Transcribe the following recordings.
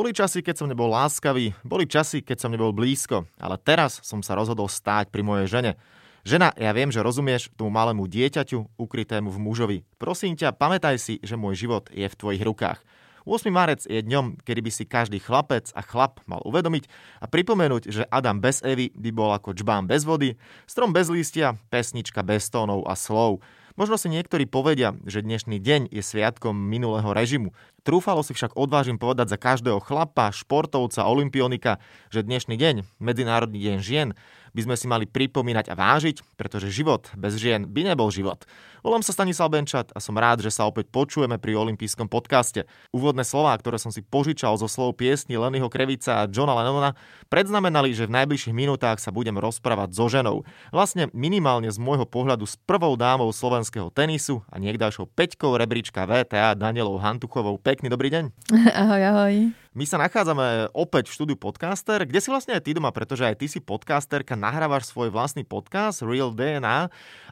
Boli časy, keď som nebol láskavý, boli časy, keď som nebol blízko, ale teraz som sa rozhodol stáť pri mojej žene. Žena, ja viem, že rozumieš tomu malému dieťaťu, ukrytému v mužovi. Prosím ťa, pamätaj si, že môj život je v tvojich rukách. 8. marec je dňom, kedy by si každý chlapec a chlap mal uvedomiť a pripomenúť, že Adam bez Evy by bol ako čbán bez vody, strom bez lístia, pesnička bez tónov a slov. Možno si niektorí povedia, že dnešný deň je sviatkom minulého režimu. Trúfalo si však odvážim povedať za každého chlapa, športovca, olimpionika, že dnešný deň, Medzinárodný deň žien, by sme si mali pripomínať a vážiť, pretože život bez žien by nebol život. Volám sa Stanislav Benčat a som rád, že sa opäť počujeme pri olympijskom podcaste. Úvodné slová, ktoré som si požičal zo slov piesni Lennyho Krevica a Johna Lennona, predznamenali, že v najbližších minútach sa budem rozprávať so ženou. Vlastne minimálne z môjho pohľadu s prvou dámou slovenského tenisu a niekdajšou peťkou rebríčka VTA Danielou Hantuchovou. Pekný dobrý deň. Ahoj, ahoj. My sa nachádzame opäť v štúdiu Podcaster, kde si vlastne aj ty doma, pretože aj ty si podcasterka, nahrávaš svoj vlastný podcast Real DNA.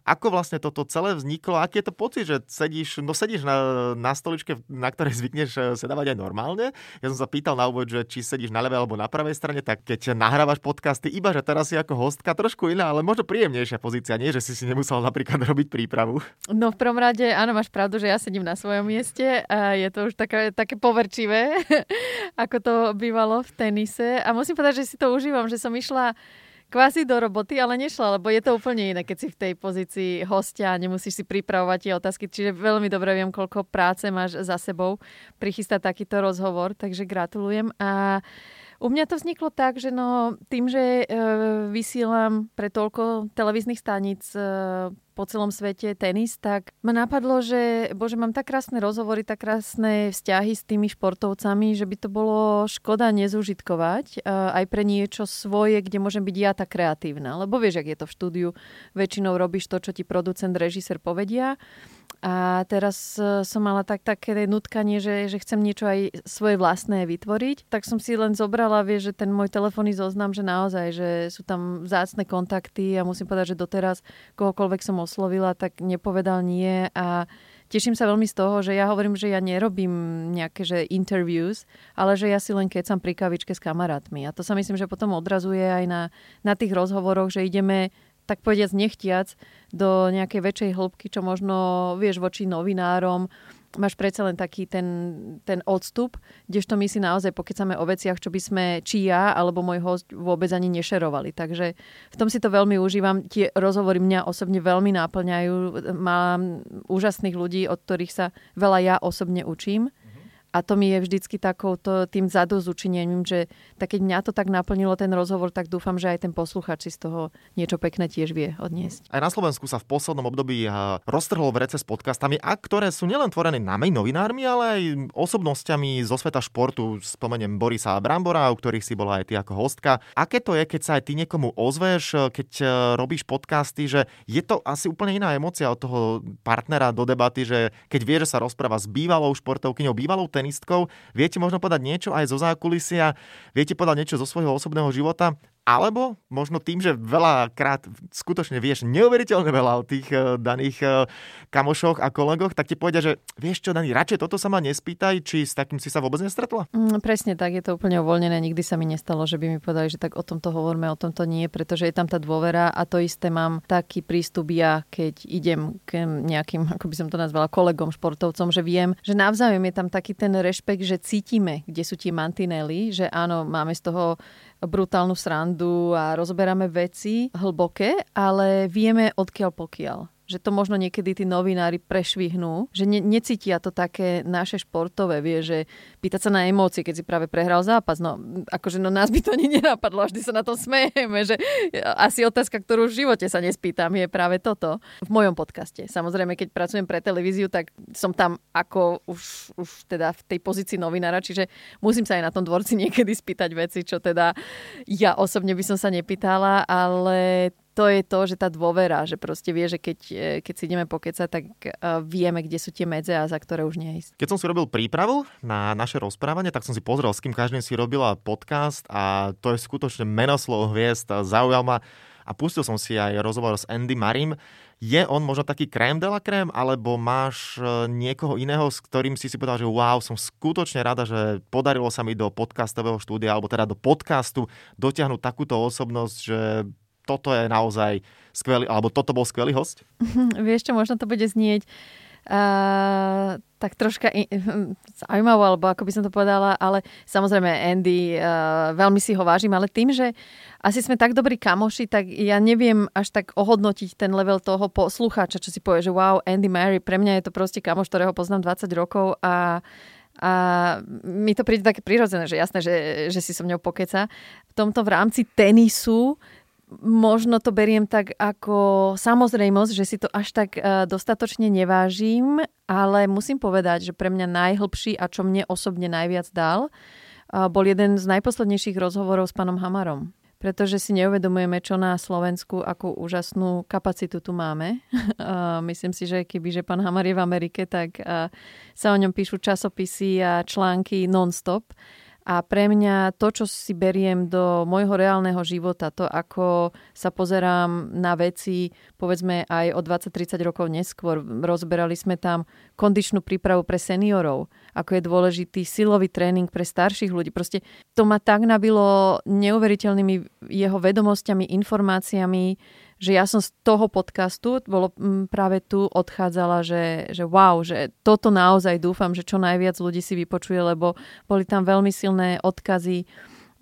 Ako vlastne toto celé vzniklo? Aký je to pocit, že sedíš, no sedíš na, na stoličke, na ktorej zvykneš eh, sedávať aj normálne? Ja som sa pýtal na úvod, že či sedíš na ľavej alebo na pravej strane, tak keď nahrávaš podcasty, iba že teraz si ako hostka, trošku iná, ale možno príjemnejšia pozícia, nie, že si si nemusel napríklad robiť prípravu. No v prvom rade, áno, máš pravdu, že ja sedím na svojom mieste a je to už také, také poverčivé ako to bývalo v tenise. A musím povedať, že si to užívam, že som išla kvázi do roboty, ale nešla, lebo je to úplne iné, keď si v tej pozícii hostia a nemusíš si pripravovať tie otázky. Čiže veľmi dobre viem, koľko práce máš za sebou prichystať takýto rozhovor, takže gratulujem. A u mňa to vzniklo tak, že no, tým, že e, vysielam pre toľko televíznych staníc e, po celom svete tenis, tak ma napadlo, že bože, mám tak krásne rozhovory, tak krásne vzťahy s tými športovcami, že by to bolo škoda nezužitkovať aj pre niečo svoje, kde môžem byť ja tak kreatívna. Lebo vieš, ak je to v štúdiu, väčšinou robíš to, čo ti producent, režisér povedia a teraz e, som mala tak, také nutkanie, že, že chcem niečo aj svoje vlastné vytvoriť. Tak som si len zobrala, vie, že ten môj telefónny zoznam, že naozaj, že sú tam vzácne kontakty a musím povedať, že doteraz kohokoľvek som oslovila, tak nepovedal nie a teším sa veľmi z toho, že ja hovorím, že ja nerobím nejaké že interviews, ale že ja si len kecam pri kavičke s kamarátmi. A to sa myslím, že potom odrazuje aj na, na tých rozhovoroch, že ideme tak povediac nechtiac do nejakej väčšej hĺbky, čo možno vieš voči novinárom, máš predsa len taký ten, ten odstup, kdežto my si naozaj pokecame o veciach, čo by sme, či ja alebo môj host vôbec ani nešerovali. Takže v tom si to veľmi užívam. Tie rozhovory mňa osobne veľmi náplňajú. Mám úžasných ľudí, od ktorých sa veľa ja osobne učím. A to mi je vždycky takouto tým zadozučinením, že tak keď mňa to tak naplnilo ten rozhovor, tak dúfam, že aj ten posluchač si z toho niečo pekné tiež vie odniesť. Aj na Slovensku sa v poslednom období roztrhol vrece s podcastami, a ktoré sú nielen tvorené nami novinármi, ale aj osobnosťami zo sveta športu. Spomeniem Borisa Brambora, u ktorých si bola aj ty ako hostka. Aké to je, keď sa aj ty niekomu ozveš, keď e, robíš podcasty, že je to asi úplne iná emocia od toho partnera do debaty, že keď vie, že sa rozpráva s bývalou športovkyňou, bývalou tenistkou. Viete možno podať niečo aj zo zákulisia, viete podať niečo zo svojho osobného života alebo možno tým, že veľakrát skutočne vieš neuveriteľne veľa o tých uh, daných uh, kamošoch a kolegoch, tak ti povedia, že vieš čo, Dani, radšej toto sa ma nespýtaj, či s takým si sa vôbec nestretla? Mm, presne tak, je to úplne uvoľnené. Nikdy sa mi nestalo, že by mi povedali, že tak o tomto hovoríme, o tomto nie, pretože je tam tá dôvera a to isté mám taký prístup ja, keď idem k nejakým, ako by som to nazvala, kolegom, športovcom, že viem, že navzájom je tam taký ten rešpekt, že cítime, kde sú tie mantinely, že áno, máme z toho brutálnu srandu a rozoberáme veci hlboké, ale vieme odkiaľ pokiaľ že to možno niekedy tí novinári prešvihnú, že ne, necítia to také naše športové, vie, že pýtať sa na emócie, keď si práve prehral zápas, no akože no nás by to ani nenapadlo, vždy sa na tom smejeme, že asi otázka, ktorú v živote sa nespýtam, je práve toto. V mojom podcaste. Samozrejme, keď pracujem pre televíziu, tak som tam ako už, už teda v tej pozícii novinára, čiže musím sa aj na tom dvorci niekedy spýtať veci, čo teda ja osobne by som sa nepýtala, ale to je to, že tá dôvera, že proste vie, že keď, e, keď si ideme pokecať, tak e, vieme, kde sú tie medze a za ktoré už nie ísť. Keď som si robil prípravu na naše rozprávanie, tak som si pozrel, s kým každým si robila podcast a to je skutočne menoslov hviezd. Zaujal ma a pustil som si aj rozhovor s Andy Marim. Je on možno taký krém de la krém, alebo máš e, niekoho iného, s ktorým si si povedal, že wow, som skutočne rada, že podarilo sa mi do podcastového štúdia, alebo teda do podcastu dotiahnuť takúto osobnosť, že toto je naozaj skvelý, alebo toto bol skvelý host? Vieš čo, možno to bude znieť uh, tak troška zaujímavé, alebo ako by som to povedala, ale samozrejme Andy, uh, veľmi si ho vážim, ale tým, že asi sme tak dobrí kamoši, tak ja neviem až tak ohodnotiť ten level toho poslucháča, čo si povie, že wow, Andy Mary, pre mňa je to proste kamoš, ktorého poznám 20 rokov a a mi to príde také prirodzené, že jasné, že, že si so mňou pokeca. V tomto v rámci tenisu možno to beriem tak ako samozrejmosť, že si to až tak uh, dostatočne nevážim, ale musím povedať, že pre mňa najhlbší a čo mne osobne najviac dal, uh, bol jeden z najposlednejších rozhovorov s pánom Hamarom. Pretože si neuvedomujeme, čo na Slovensku, akú úžasnú kapacitu tu máme. Uh, myslím si, že keby že pán Hamar je v Amerike, tak sa o ňom píšu časopisy a články non-stop. A pre mňa to, čo si beriem do môjho reálneho života, to, ako sa pozerám na veci, povedzme aj o 20-30 rokov neskôr, rozberali sme tam kondičnú prípravu pre seniorov, ako je dôležitý silový tréning pre starších ľudí. Proste to ma tak nabilo neuveriteľnými jeho vedomosťami, informáciami, že ja som z toho podcastu, bolo mm, práve tu, odchádzala, že, že wow, že toto naozaj dúfam, že čo najviac ľudí si vypočuje, lebo boli tam veľmi silné odkazy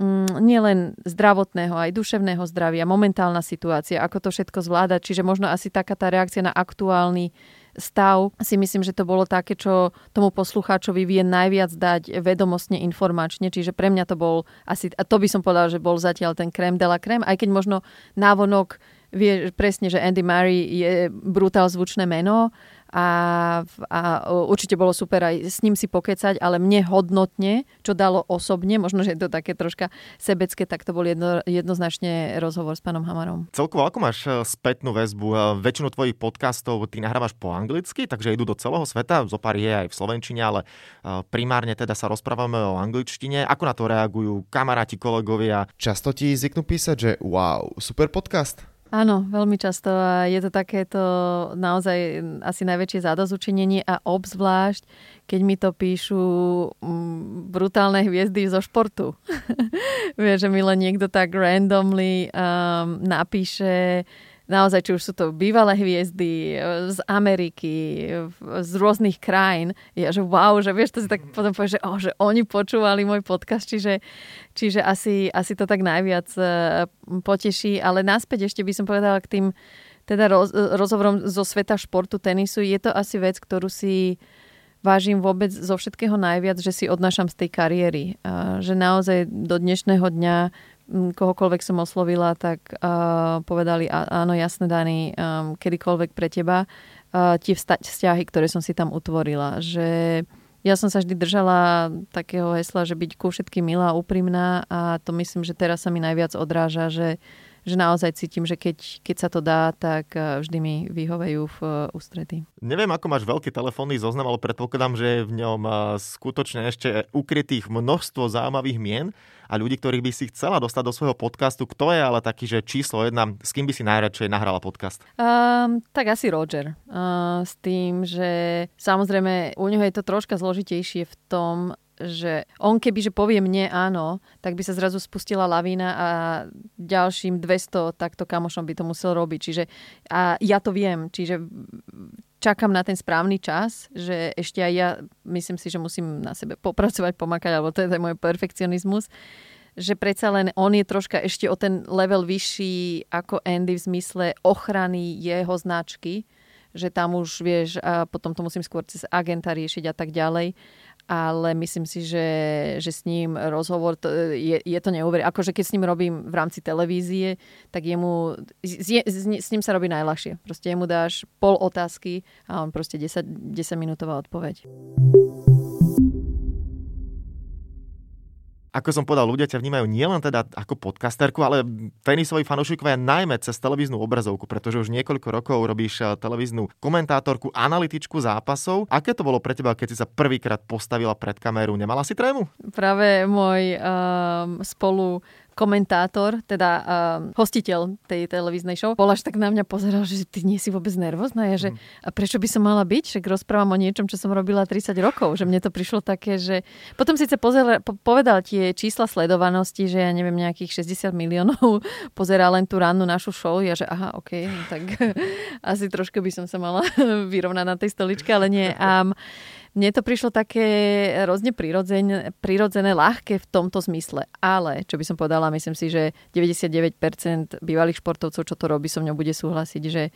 mm, nielen zdravotného, aj duševného zdravia, momentálna situácia, ako to všetko zvládať. Čiže možno asi taká tá reakcia na aktuálny stav si myslím, že to bolo také, čo tomu poslucháčovi vie najviac dať vedomostne, informačne. Čiže pre mňa to bol asi, a to by som povedala, že bol zatiaľ ten krém de la krém, aj keď možno návonok vie presne, že Andy Murray je brutál zvučné meno a, a určite bolo super aj s ním si pokecať, ale mne hodnotne, čo dalo osobne, možno, že je to také troška sebecké, tak to bol jedno, jednoznačne rozhovor s pánom Hamarom. Celkovo, ako máš e, spätnú väzbu? E, väčšinu tvojich podcastov ty nahrávaš po anglicky, takže idú do celého sveta, zo pár je aj v Slovenčine, ale e, primárne teda sa rozprávame o angličtine. Ako na to reagujú kamaráti, kolegovia? Často ti zvyknú písať, že wow, super podcast? Áno, veľmi často a je to takéto naozaj asi najväčšie zadozučinenie a obzvlášť, keď mi to píšu mm, brutálne hviezdy zo športu. Vieš, že mi len niekto tak randomly um, napíše naozaj, či už sú to bývalé hviezdy e, z Ameriky, z rôznych krajín. Ja, že wow, že vieš, to si tak potom povieš, že, oh, že oni počúvali môj podcast, čiže, čiže asi, asi to tak najviac e, poteší. Ale naspäť ešte by som povedala k tým teda roz, rozhovorom zo sveta športu, tenisu. Je to asi vec, ktorú si vážim vôbec zo všetkého najviac, že si odnášam z tej kariéry. A že naozaj do dnešného dňa kohokoľvek som oslovila, tak uh, povedali, áno, jasné, Dani, um, kedykoľvek pre teba uh, tie vzťahy, ktoré som si tam utvorila. Že ja som sa vždy držala takého hesla, že byť ku všetkým milá, úprimná a to myslím, že teraz sa mi najviac odráža, že že naozaj cítim, že keď, keď sa to dá, tak eh, vždy mi vyhovejú v eh, ústrety. Neviem, ako máš veľký telefónny zoznam, ale predpokladám, že je v ňom eh, skutočne ešte ukrytých množstvo zaujímavých mien a ľudí, ktorých by si chcela dostať do svojho podcastu. Kto je ale taký, že číslo jedna, s kým by si najradšej nahrala podcast? Um, tak asi Roger. Uh, s tým, že samozrejme u neho je to troška zložitejšie v tom, že on keby, že povie mne áno, tak by sa zrazu spustila lavína a ďalším 200 takto kamošom by to musel robiť. Čiže a ja to viem, čiže čakám na ten správny čas, že ešte aj ja myslím si, že musím na sebe popracovať, pomakať, alebo to je ten môj perfekcionizmus že predsa len on je troška ešte o ten level vyšší ako Andy v zmysle ochrany jeho značky, že tam už vieš, a potom to musím skôr cez agenta riešiť a tak ďalej ale myslím si, že, že s ním rozhovor, to, je, je to neuveriteľné. Akože keď s ním robím v rámci televízie, tak jemu, s, s, s ním sa robí najľahšie. Proste jemu dáš pol otázky a on proste 10, 10 minútová odpoveď. Ako som povedal, ľudia ťa vnímajú nielen teda ako podcasterku, ale tenisoví fanúšikovia najmä cez televíznu obrazovku, pretože už niekoľko rokov robíš eh, televíznu komentátorku, analytičku zápasov. Aké to bolo pre teba, keď si sa prvýkrát postavila pred kameru? Nemala si trému? Práve môj um, spolu komentátor, teda uh, hostiteľ tej televíznej show, bol až tak na mňa pozeral, že ty nie si vôbec nervózna. Ja, že, mm. a prečo by som mala byť? Však rozprávam o niečom, čo som robila 30 rokov. Že mne to prišlo také, že... Potom síce pozeral, po, povedal tie čísla sledovanosti, že ja neviem, nejakých 60 miliónov pozerá len tú rannú našu show. Ja, že aha, OK, tak asi trošku by som sa mala vyrovnať na tej stoličke, ale nie. Um, mne to prišlo také hrozne prirodzené, prirodzené, ľahké v tomto zmysle. Ale, čo by som povedala, myslím si, že 99% bývalých športovcov, čo to robí, so mňou bude súhlasiť, že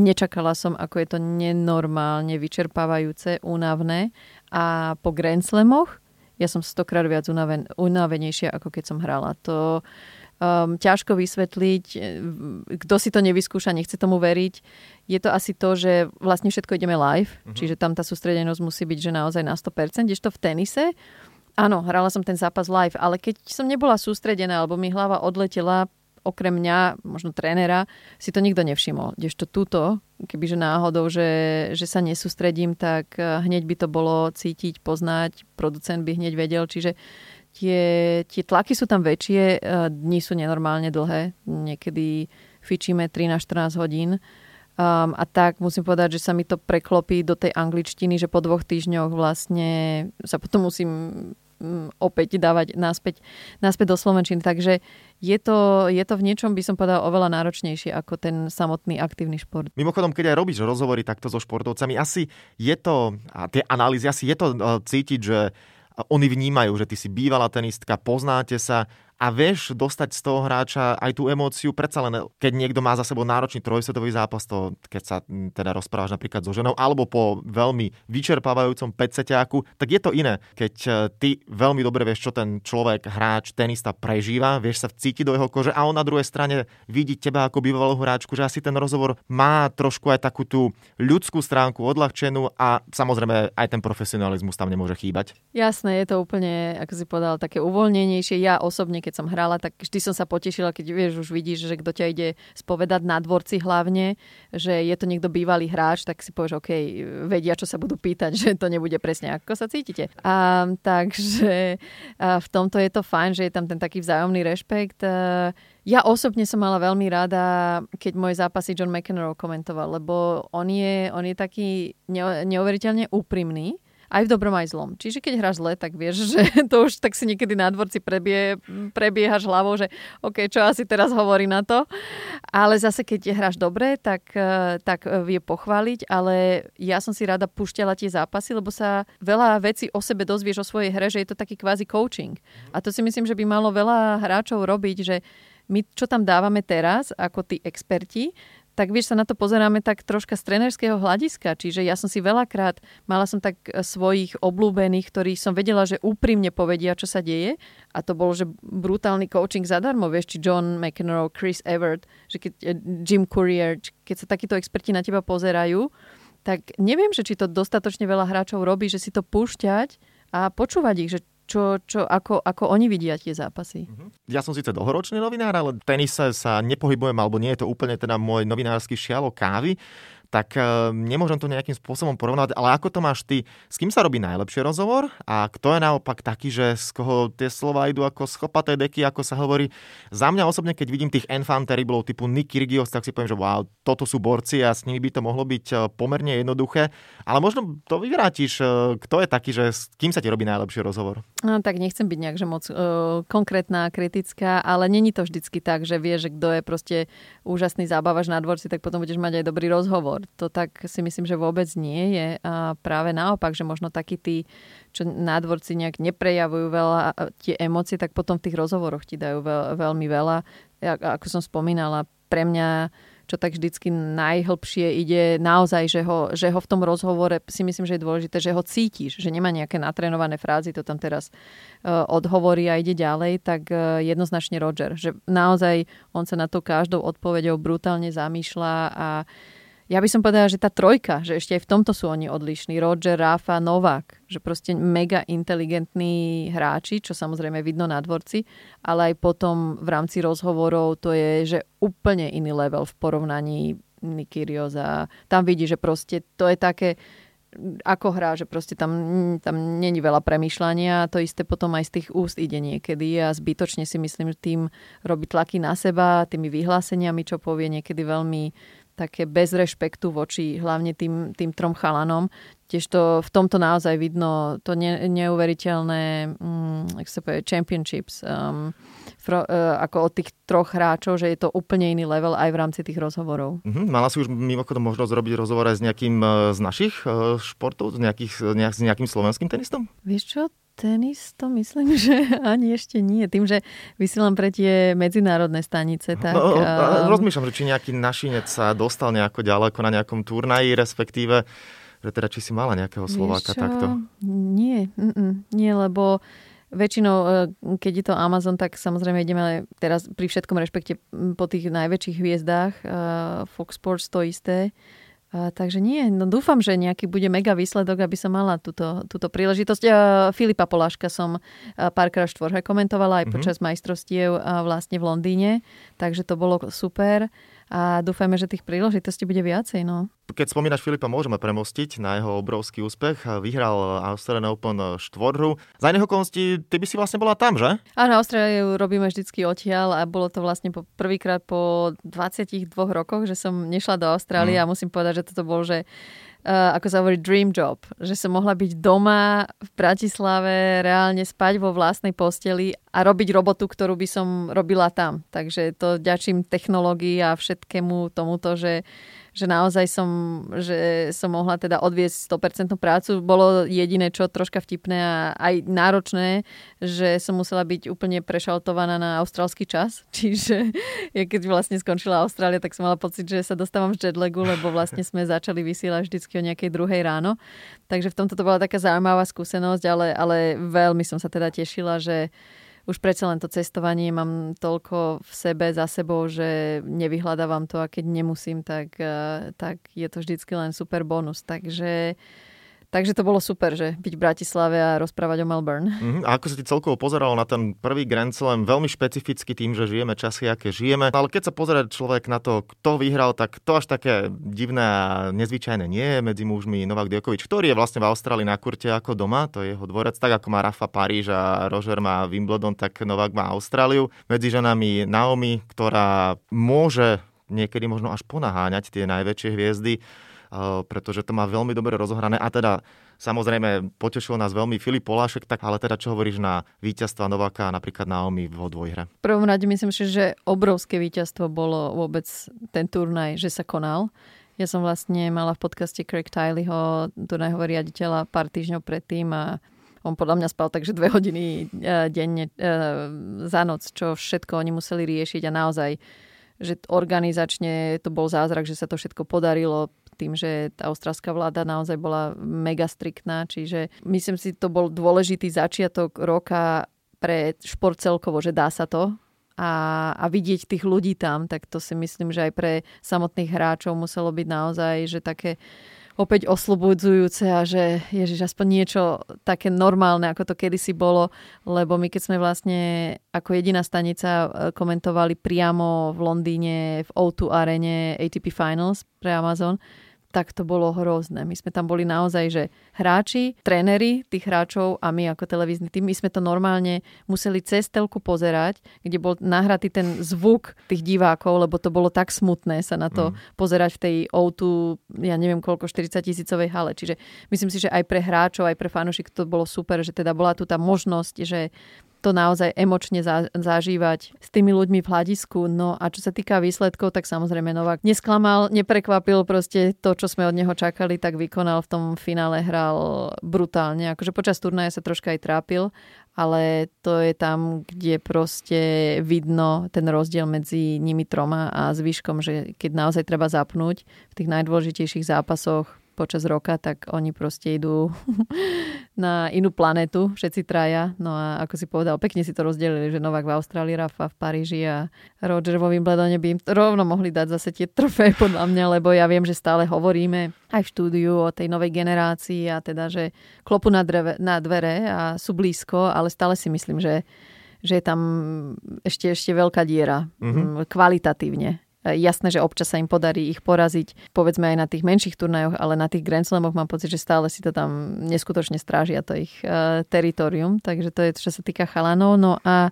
nečakala som, ako je to nenormálne vyčerpávajúce, únavné. A po Grand Slamoch ja som stokrát viac unaven, unavenejšia, ako keď som hrala. To, um, ťažko vysvetliť. Kto si to nevyskúša, nechce tomu veriť. Je to asi to, že vlastne všetko ideme live, uh-huh. čiže tam tá sústredenosť musí byť že naozaj na 100%, to v tenise. Áno, hrala som ten zápas live, ale keď som nebola sústredená, alebo mi hlava odletela, okrem mňa, možno trénera, si to nikto nevšimol. Kdežto túto, kebyže náhodou, že, že sa nesústredím, tak eh, hneď by to bolo cítiť, poznať, producent by hneď vedel. Čiže tie, tie tlaky sú tam väčšie, eh, dni sú nenormálne dlhé, niekedy fičíme 13-14 hodín. Um, a tak musím povedať, že sa mi to preklopí do tej angličtiny, že po dvoch týždňoch vlastne sa potom musím um, opäť dávať naspäť, naspäť do Slovenčiny. Takže je to, je to v niečom, by som povedal, oveľa náročnejšie ako ten samotný aktívny šport. Mimochodom, keď aj robíš rozhovory takto so športovcami, asi je to, a tie analýzy, asi je to uh, cítiť, že oni vnímajú, že ty si bývalá tenistka, poznáte sa a vieš dostať z toho hráča aj tú emóciu, predsa len keď niekto má za sebou náročný trojsetový zápas, to keď sa teda rozprávaš napríklad so ženou, alebo po veľmi vyčerpávajúcom 5 tak je to iné, keď e, ty veľmi dobre vieš, čo ten človek, hráč, tenista prežíva, vieš sa vcítiť do jeho kože a on na druhej strane vidí teba ako bývalú hráčku, že asi ten rozhovor má trošku aj takú tú ľudskú stránku odľahčenú a samozrejme aj ten profesionalizmus tam nemôže chýbať. Jasné, je to úplne, ako si povedal, také uvoľnenejšie. Ja osobne, keď keď som hrala, tak vždy som sa potešila, keď vieš, už vidíš, že kto ťa ide spovedať na dvorci hlavne, že je to niekto bývalý hráč, tak si povieš, OK, vedia, čo sa budú pýtať, že to nebude presne, ako sa cítite. A, takže a v tomto je to fajn, že je tam ten taký vzájomný rešpekt. A, ja osobne som mala veľmi rada, keď moje zápasy John McEnroe komentoval, lebo on je, on je taký neuveriteľne úprimný aj v dobrom, aj zlom. Čiže keď hráš zle, tak vieš, že to už tak si niekedy na dvorci prebie, prebiehaš hlavou, že OK, čo asi teraz hovorí na to. Ale zase, keď hráš dobre, tak, eh, tak vie pochváliť, ale ja som si rada púšťala tie zápasy, lebo sa veľa vecí o sebe dozvieš o svojej hre, že je to taký kvázi coaching. A to si myslím, že by malo veľa hráčov robiť, že my, čo tam dávame teraz, ako tí experti, tak vieš, sa na to pozeráme tak troška z trenerského hľadiska. Čiže ja som si veľakrát, mala som tak e, svojich obľúbených, ktorí som vedela, že úprimne povedia, čo sa deje. A to bol, že brutálny coaching zadarmo, vieš, či John McEnroe, Chris Evert, že keď, e, Jim Courier, keď sa takíto experti na teba pozerajú, tak neviem, že či to dostatočne veľa hráčov robí, že si to púšťať a počúvať ich, že čo, čo, ako, ako oni vidia tie zápasy. Mhm. Ja som síce dlhoročný novinár, ale tenise sa nepohybujem, alebo nie je to úplne teda môj novinársky šialo kávy tak uh, nemôžem to nejakým spôsobom porovnať, ale ako to máš ty? S kým sa robí najlepšie rozhovor a kto je naopak taký, že z koho tie slova idú ako schopaté deky, ako sa hovorí. Za mňa osobne, keď vidím tých enfant terriblov typu Nick Kyrgios, tak si poviem, že wow, toto sú borci a s nimi by to mohlo byť e, pomerne jednoduché. Ale možno to vyvrátiš, uh, kto je taký, že s kým sa ti robí najlepší rozhovor? No, tak nechcem byť nejak že moc uh, konkrétna, kritická, ale není to vždycky tak, že vieš, kto je proste úžasný zábavač na dvorci, tak potom budeš mať aj dobrý rozhovor to tak si myslím, že vôbec nie je. A práve naopak, že možno takí tí, čo na dvorci nejak neprejavujú veľa tie emócie, tak potom v tých rozhovoroch ti dajú veľ, veľmi veľa. Ja, ako som spomínala, pre mňa čo tak vždycky najhlbšie ide naozaj, že ho, že ho v tom rozhovore si myslím, že je dôležité, že ho cítiš, že nemá nejaké natrénované frázy, to tam teraz uh, odhovorí a ide ďalej, tak uh, jednoznačne Roger, že naozaj on sa na to každou odpovedou brutálne zamýšľa a uh, ja by som povedala, že tá trojka, že ešte aj v tomto sú oni odlišní. Roger, Rafa, Novak, že proste mega inteligentní hráči, čo samozrejme vidno na dvorci, ale aj potom v rámci rozhovorov to je, že úplne iný level v porovnaní Nikirios a tam vidí, že proste to je také, ako hrá, že proste tam, tam není veľa premýšľania. To isté potom aj z tých úst ide niekedy a zbytočne si myslím, že tým robí tlaky na seba, tými vyhláseniami, čo povie niekedy veľmi také bez rešpektu voči hlavne tým, tým trom chalanom. Tiež to v tomto naozaj vidno to ne, neuveriteľné, jak sa povie, championships. Um, fro, uh, ako od tých troch hráčov, že je to úplne iný level aj v rámci tých rozhovorov. Uh-huh. Mala si už mimochodom možnosť robiť rozhovor aj s nejakým uh, z našich uh, športov, s, nejakých, nejak, s nejakým slovenským tenistom? Vieš čo, tenis to myslím, že ani ešte nie. Tým, že vysielam pre tie medzinárodné stanice, tak... No, um... Rozmýšľam, že či nejaký našinec sa dostal nejako ďaleko na nejakom turnaji, respektíve že teda či si mala nejakého Slováka takto? Nie, mm, nie, lebo väčšinou, e, keď je to Amazon, tak samozrejme ideme teraz pri všetkom rešpekte po tých najväčších hviezdách. E, Fox Sports to isté. A, takže nie, no dúfam, že nejaký bude mega výsledok, aby som mala túto, túto príležitosť. A, Filipa Poláška som párkrát štvorhe komentovala aj mm-hmm. počas majstrovstiev vlastne v Londýne, takže to bolo super a dúfajme, že tých príležitostí bude viacej. No. Keď spomínaš Filipa, môžeme premostiť na jeho obrovský úspech. Vyhral Australian Open štvorhru. Za iného okolností, ty by si vlastne bola tam, že? Áno, Austráliu robíme vždycky odtiaľ a bolo to vlastne po, prvýkrát po 22 rokoch, že som nešla do Austrálie mm. a musím povedať, že toto bol, že Uh, ako sa hovorí, dream job. Že som mohla byť doma v Bratislave, reálne spať vo vlastnej posteli a robiť robotu, ktorú by som robila tam. Takže to ďačím technológii a všetkému tomuto, že že naozaj som, že som mohla teda odviesť 100% prácu. Bolo jediné, čo troška vtipné a aj náročné, že som musela byť úplne prešaltovaná na austrálsky čas. Čiže ja keď vlastne skončila Austrália, tak som mala pocit, že sa dostávam z jetlagu, lebo vlastne sme začali vysielať vždycky o nejakej druhej ráno. Takže v tomto to bola taká zaujímavá skúsenosť, ale, ale veľmi som sa teda tešila, že už predsa len to cestovanie mám toľko v sebe, za sebou, že nevyhľadávam to a keď nemusím, tak, eh, tak je to vždycky len super bonus. Takže Takže to bolo super, že byť v Bratislave a rozprávať o Melbourne. Mm-hmm. A ako sa ti celkovo pozeral na ten prvý Grand Slam, veľmi špecificky tým, že žijeme časy, aké žijeme. Ale keď sa pozrie človek na to, kto vyhral, tak to až také divné a nezvyčajné nie je medzi mužmi Novak Djokovic, ktorý je vlastne v Austrálii na kurte ako doma, to je jeho dvorec, tak ako má Rafa Paríž a Roger má Wimbledon, tak Novak má Austráliu. Medzi ženami Naomi, ktorá môže niekedy možno až ponaháňať tie najväčšie hviezdy pretože to má veľmi dobre rozohrané. A teda samozrejme potešil nás veľmi Filip Polášek, tak ale teda čo hovoríš na víťazstva Nováka napríklad Naomi vo dvojhre? V prvom rade myslím si, že obrovské víťazstvo bolo vôbec ten turnaj, že sa konal. Ja som vlastne mala v podcaste Craig Tileyho, turnajhového riaditeľa, pár týždňov predtým a on podľa mňa spal takže dve hodiny e, denne e, za noc, čo všetko oni museli riešiť a naozaj že organizačne to bol zázrak, že sa to všetko podarilo tým, že tá austrálska vláda naozaj bola mega striktná, čiže myslím si, to bol dôležitý začiatok roka pre šport celkovo, že dá sa to. A, a vidieť tých ľudí tam, tak to si myslím, že aj pre samotných hráčov muselo byť naozaj, že také opäť oslobodzujúce a že ježiš, aspoň niečo také normálne, ako to kedysi bolo, lebo my keď sme vlastne ako jediná stanica e, komentovali priamo v Londýne v O2 arene ATP Finals pre Amazon, tak to bolo hrozné. My sme tam boli naozaj, že hráči, tréneri tých hráčov a my ako televízny tým, my sme to normálne museli cez telku pozerať, kde bol nahratý ten zvuk tých divákov, lebo to bolo tak smutné sa na to mm. pozerať v tej O2, ja neviem koľko, 40 tisícovej hale. Čiže myslím si, že aj pre hráčov, aj pre fanúšik to bolo super, že teda bola tu tá možnosť, že to naozaj emočne za, zažívať s tými ľuďmi v hľadisku. No a čo sa týka výsledkov, tak samozrejme Novak nesklamal, neprekvapil proste to, čo sme od neho čakali, tak vykonal v tom finále, hral brutálne. Akože počas turnaja sa troška aj trápil, ale to je tam, kde proste vidno ten rozdiel medzi nimi troma a zvyškom, že keď naozaj treba zapnúť v tých najdôležitejších zápasoch počas roka, tak oni proste idú na inú planetu, všetci traja. No a ako si povedal, pekne si to rozdelili, že Novak v Austrálii, Rafa v Paríži a Roger vo Wimbledone by im rovno mohli dať zase tie trofé podľa mňa, lebo ja viem, že stále hovoríme aj v štúdiu o tej novej generácii a teda, že klopu na, dreve, na dvere a sú blízko, ale stále si myslím, že, že je tam ešte, ešte veľká diera mm-hmm. kvalitatívne Jasné, že občas sa im podarí ich poraziť, povedzme aj na tých menších turnajoch, ale na tých Grand Slamoch mám pocit, že stále si to tam neskutočne strážia to ich uh, teritorium, takže to je čo sa týka chalanov. No a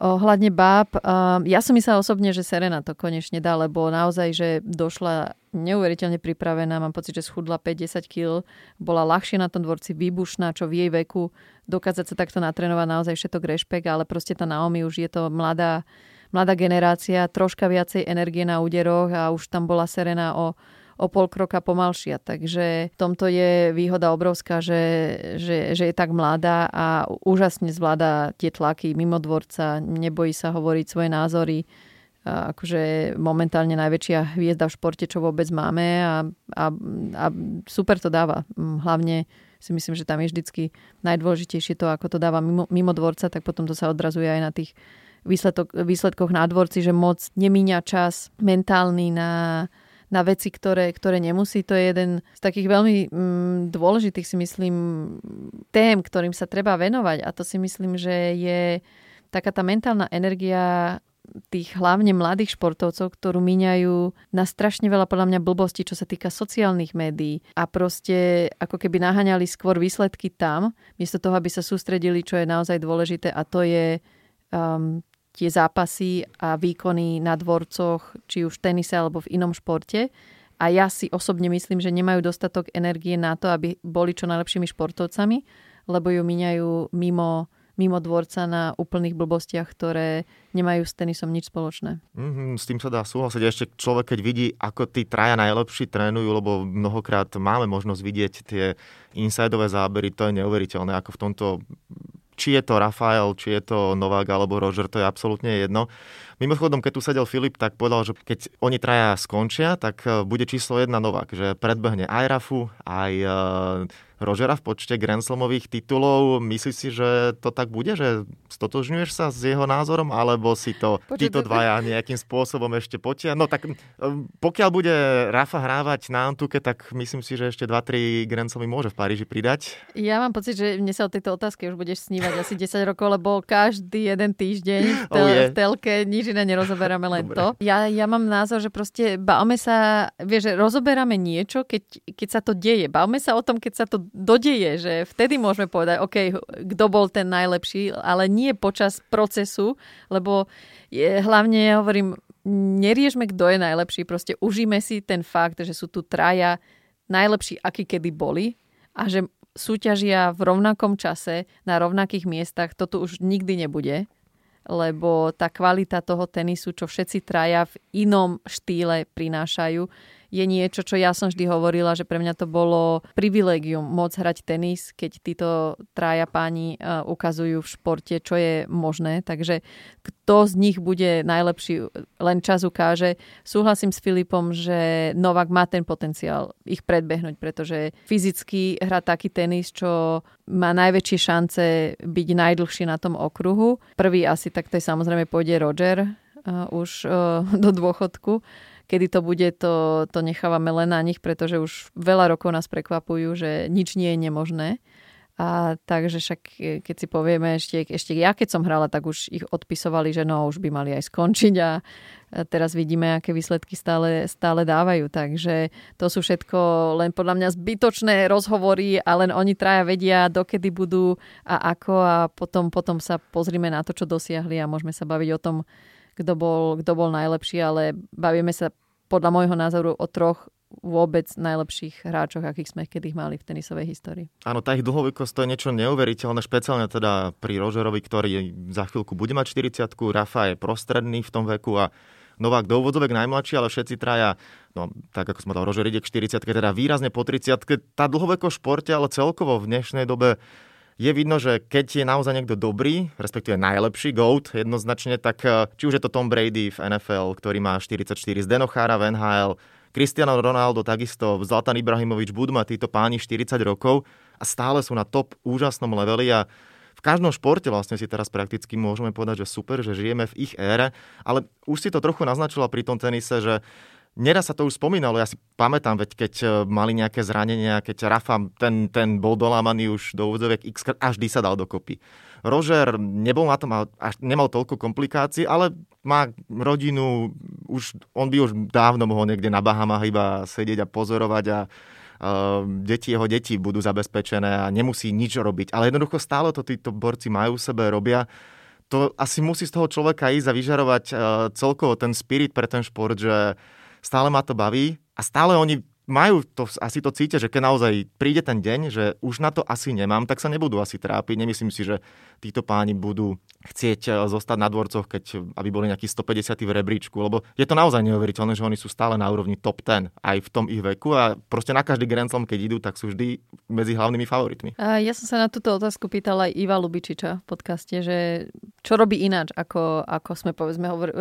Ohľadne báb, ja som myslela osobne, že Serena to konečne dá, lebo naozaj, že došla neuveriteľne pripravená, mám pocit, že schudla 50 kg, bola ľahšie na tom dvorci, výbušná, čo v jej veku dokázať sa takto natrénovať, naozaj všetko rešpekt, ale proste tá Naomi už je to mladá, mladá generácia, troška viacej energie na úderoch a už tam bola Serena o o pol kroka pomalšia. Takže v tomto je výhoda obrovská, že, že, že je tak mladá a úžasne zvláda tie tlaky mimo dvorca, nebojí sa hovoriť svoje názory. A akože momentálne najväčšia hviezda v športe, čo vôbec máme a, a, a super to dáva. Hlavne si myslím, že tam je vždycky najdôležitejšie to, ako to dáva mimo, mimo dvorca, tak potom to sa odrazuje aj na tých výsledok, výsledkoch na dvorci, že moc nemíňa čas mentálny na, na veci, ktoré, ktoré nemusí. To je jeden z takých veľmi mm, dôležitých, si myslím, tém, ktorým sa treba venovať. A to si myslím, že je taká tá mentálna energia tých hlavne mladých športovcov, ktorú míňajú na strašne veľa podľa mňa blbostí, čo sa týka sociálnych médií a proste ako keby naháňali skôr výsledky tam, miesto toho, aby sa sústredili, čo je naozaj dôležité a to je um, tie zápasy a výkony na dvorcoch, či už v tenise alebo v inom športe. A ja si osobne myslím, že nemajú dostatok energie na to, aby boli čo najlepšími športovcami, lebo ju míňajú mimo, mimo dvorca na úplných blbostiach, ktoré nemajú s tenisom nič spoločné. Mm-hmm, s tým sa dá súhlasiť. Ešte človek, keď vidí, ako tí traja najlepší trénujú, lebo mnohokrát máme možnosť vidieť tie insideové zábery, to je neuveriteľné, ako v tomto či je to Rafael, či je to Novák alebo Roger, to je absolútne jedno. Mimochodom, keď tu sedel Filip, tak povedal, že keď oni traja skončia, tak e, bude číslo jedna Novák, že predbehne aj Rafu, aj Rogera v počte Grand Slamových titulov. Myslíš si, že to tak bude, že stotožňuješ sa s jeho názorom, alebo si to Počuť, títo dvaja nejakým spôsobom ešte potia? No tak e, pokiaľ bude Rafa hrávať na Antuke, tak myslím si, že ešte 2-3 Grand Slamy môže v Paríži pridať. Ja mám pocit, že mne sa o tejto otázke už budeš snívať asi 10 rokov, lebo každý jeden týždeň v, tel- oh, v telke nič iné nerozoberáme, len Dobre. to. Ja, ja mám názor, že proste bavme sa, vieš, že rozoberáme niečo, keď, keď sa to deje. Bavme sa o tom, keď sa to dodeje, že vtedy môžeme povedať, OK, kto bol ten najlepší, ale nie počas procesu, lebo je, hlavne, ja hovorím, neriešme, kto je najlepší, proste užíme si ten fakt, že sú tu traja najlepší, akí kedy boli a že súťažia v rovnakom čase na rovnakých miestach, toto už nikdy nebude lebo tá kvalita toho tenisu, čo všetci traja v inom štýle prinášajú, je niečo, čo ja som vždy hovorila, že pre mňa to bolo privilegium môcť hrať tenis, keď títo traja páni e, ukazujú v športe, čo je možné. Takže kto z nich bude najlepší, len čas ukáže. Súhlasím s Filipom, že Novak má ten potenciál ich predbehnúť, pretože fyzicky hrá taký tenis, čo má najväčšie šance byť najdlhší na tom okruhu. Prvý asi tak to je samozrejme pôjde Roger, uh, už uh, do dôchodku. Kedy to bude, to, to nechávame len na nich, pretože už veľa rokov nás prekvapujú, že nič nie je nemožné. A takže však, e, keď si povieme, ešte, ešte ja keď som hrala, tak už ich odpisovali, že no, už by mali aj skončiť a teraz vidíme, aké výsledky stále, stále dávajú. Takže to sú všetko len podľa mňa zbytočné rozhovory a len oni traja vedia, dokedy budú a ako a potom, potom sa pozrime na to, čo dosiahli a môžeme sa baviť o tom, kto bol, kto bol najlepší, ale bavíme sa podľa môjho názoru o troch vôbec najlepších hráčoch, akých sme kedy mali v tenisovej histórii. Áno, tá ich dlhovekosť to je niečo neuveriteľné, špeciálne teda pri Rožerovi, ktorý za chvíľku bude mať 40 Rafa je prostredný v tom veku a Novák do úvodzovek najmladší, ale všetci traja, no tak ako sme dal, Rožer ide k 40 teda výrazne po 30 Tá dlhoveko športe, ale celkovo v dnešnej dobe je vidno, že keď je naozaj niekto dobrý, respektíve najlepší GOAT jednoznačne, tak eh, či už je to Tom Brady v NFL, ktorý má 44, Zdeno Chára v NHL, Cristiano Ronaldo takisto, Zlatan Ibrahimovič budú mať títo páni 40 rokov a stále sú na top úžasnom leveli a v každom športe vlastne si teraz prakticky môžeme povedať, že super, že žijeme v ich ére, ale už si to trochu naznačila pri tom tenise, že Nedá sa to už spomínalo, ja si pamätám, veď keď e, mali nejaké zranenia, keď Rafa, ten, ten bol dolámaný už do úvodzoviek x až sa dal dokopy. Roger nebol na tom, až nemal toľko komplikácií, ale má rodinu, už, on by už dávno mohol niekde na Bahamách iba sedieť a pozorovať a uh, deti jeho deti budú zabezpečené a nemusí nič robiť. Ale jednoducho stále to títo borci majú v sebe, robia. To asi musí z toho človeka ísť a vyžarovať uh, celkovo ten spirit pre ten šport, že stále ma to baví a stále oni majú to, asi to cítia, že keď naozaj príde ten deň, že už na to asi nemám, tak sa nebudú asi trápiť. Nemyslím si, že títo páni budú chcieť eh, zostať na dvorcoch, keď, aby boli nejakí 150 v rebríčku, lebo je to naozaj neuveriteľné, že oni sú stále na úrovni top 10 aj v tom ich veku a proste na každý Grand Slam, keď idú, tak sú vždy medzi hlavnými favoritmi. A ja som sa na túto otázku pýtala aj Iva Lubičiča v podcaste, že čo robí ináč, ako, ako sme povedzme hovor, uh,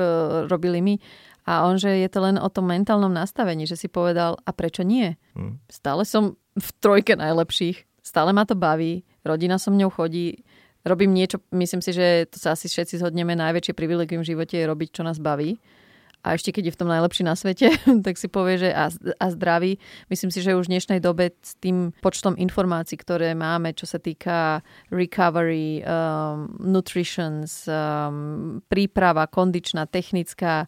robili my. A on, že je to len o tom mentálnom nastavení, že si povedal, a prečo nie? Hmm. Stále som v trojke najlepších, stále ma to baví, rodina so mňou chodí, robím niečo, myslím si, že to sa asi všetci zhodneme, najväčšie privilegium v živote je robiť, čo nás baví. A ešte keď je v tom najlepší na svete, tak si povie, že a, a zdravý. Myslím si, že už v dnešnej dobe s tým počtom informácií, ktoré máme, čo sa týka recovery, um, nutrition, um, príprava, kondičná, technická,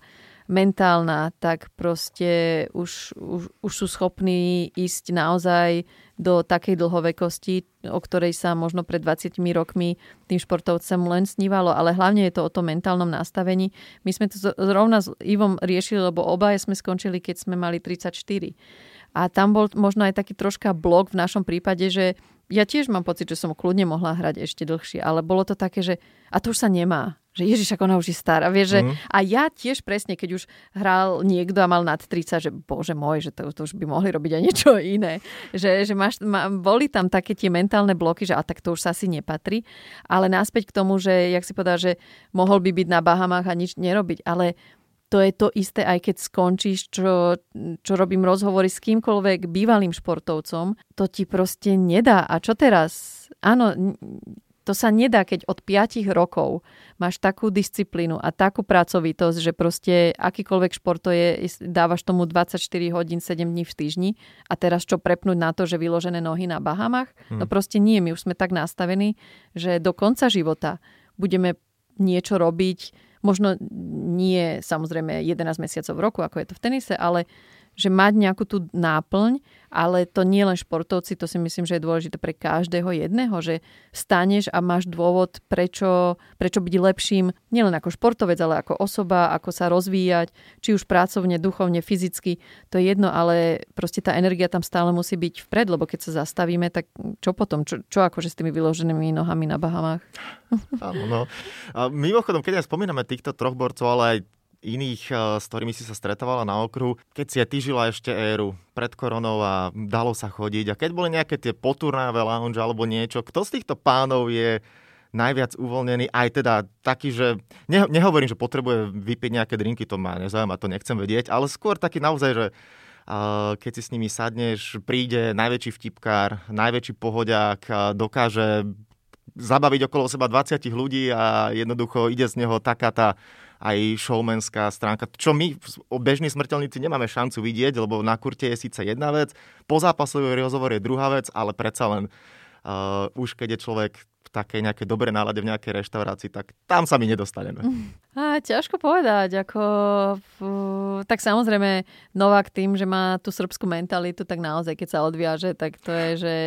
mentálna, tak proste už, už, už sú schopní ísť naozaj do takej dlhovekosti, o ktorej sa možno pred 20 rokmi tým športovcem len snívalo, ale hlavne je to o tom mentálnom nastavení. My sme to zrovna s Ivom riešili, lebo obaja sme skončili, keď sme mali 34. A tam bol možno aj taký troška blok v našom prípade, že ja tiež mám pocit, že som kľudne mohla hrať ešte dlhšie, ale bolo to také, že a to už sa nemá. Že Ježiš, ako ona už je stará. Vieš, že, mm. A ja tiež presne, keď už hral niekto a mal nad 30, že bože môj, že to, to už by mohli robiť aj niečo iné. Že, že máš, ma, boli tam také tie mentálne bloky, že a tak to už sa asi nepatrí. Ale náspäť k tomu, že, jak si povedal, že mohol by byť na Bahamách a nič nerobiť. Ale to je to isté, aj keď skončíš, čo, čo robím rozhovory s kýmkoľvek bývalým športovcom, to ti proste nedá. A čo teraz? Áno, to sa nedá, keď od 5 rokov máš takú disciplínu a takú pracovitosť, že proste akýkoľvek šport to je, dávaš tomu 24 hodín, 7 dní v týždni a teraz čo prepnúť na to, že vyložené nohy na Bahamach? Hmm. No proste nie, my už sme tak nastavení, že do konca života budeme niečo robiť, možno nie samozrejme 11 mesiacov v roku, ako je to v tenise, ale že mať nejakú tú náplň, ale to nie len športovci, to si myslím, že je dôležité pre každého jedného, že staneš a máš dôvod, prečo, prečo byť lepším, nielen ako športovec, ale ako osoba, ako sa rozvíjať, či už pracovne, duchovne, fyzicky, to je jedno, ale proste tá energia tam stále musí byť vpred, lebo keď sa zastavíme, tak čo potom? Čo, čo akože s tými vyloženými nohami na Bahamách? Áno, no. A mimochodom, keď aj spomíname týchto troch borcov, ale aj iných, eh, s ktorými si sa stretávala na okruhu, keď si aj ty žila ešte éru pred koronou a dalo sa chodiť. A keď boli nejaké tie poturnové lounge alebo niečo, kto z týchto pánov je najviac uvoľnený, aj teda taký, že ne, nehovorím, že potrebuje vypiť nejaké drinky, to ma nezaujíma, to nechcem vedieť, ale skôr taký naozaj, že uh, keď si s nimi sadneš, príde najväčší vtipkár, najväčší pohodiak, dokáže zabaviť okolo seba 20 ľudí a jednoducho ide z neho taká tá aj showmanská stránka, čo my bežní smrteľníci nemáme šancu vidieť, lebo na kurte je síce jedna vec, po zápasový rozhovor je druhá vec, ale predsa len uh, už keď je človek v takej nejakej dobrej nálade v nejakej reštaurácii, tak tam sa my nedostaneme. A, ťažko povedať, ako tak samozrejme Novák tým, že má tú srbskú mentalitu, tak naozaj keď sa odviaže, tak to je, že,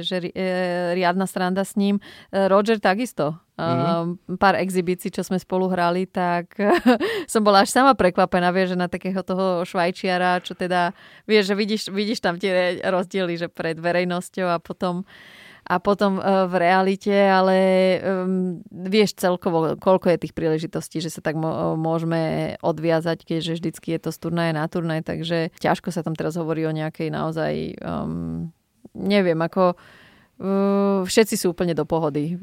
že e, riadna stranda s ním. E, Roger takisto. Mm-hmm. pár exibícií, čo sme spolu hrali, tak som bola až sama prekvapená, vieš, že na takého toho švajčiara, čo teda, vieš, že vidíš, vidíš tam tie rozdiely, že pred verejnosťou a potom a potom e, v realite, ale um, vieš celkovo, koľko je tých príležitostí, že sa tak môžeme odviazať, keďže vždycky je to z turnaje na turnaj, takže ťažko sa tam teraz hovorí o nejakej naozaj, um, neviem, ako všetci sú úplne do pohody.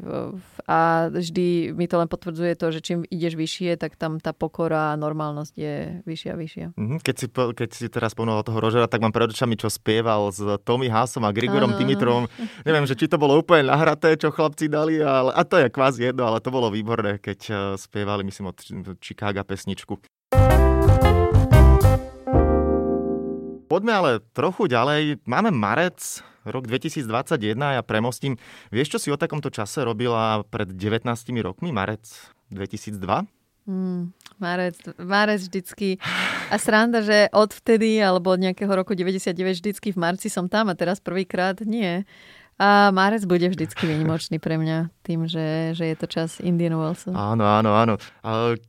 A vždy mi to len potvrdzuje to, že čím ideš vyššie, tak tam tá pokora a normálnosť je vyššia a vyššia. Mhm, keď si, keď si teraz spomenula toho Rožera, tak mám pred očami, čo spieval s Tommy Hasom a Grigorom ano. Dimitrovom. Neviem, že či to bolo úplne nahraté, čo chlapci dali, ale, a to je kvázi jedno, ale to bolo výborné, keď eh, spievali, myslím, od Chicago pesničku. Poďme ale trochu ďalej. Máme marec, rok 2021 ja premostím. Vieš, čo si o takomto čase robila pred 19 rokmi, marec 2002? Mm, marec, marec vždycky. A sranda, že odvtedy, alebo od nejakého roku 99 vždycky v marci som tam a teraz prvýkrát nie. A Márec bude vždycky výnimočný pre mňa tým, že, že je to čas Indian Wellsu. Áno, áno, áno.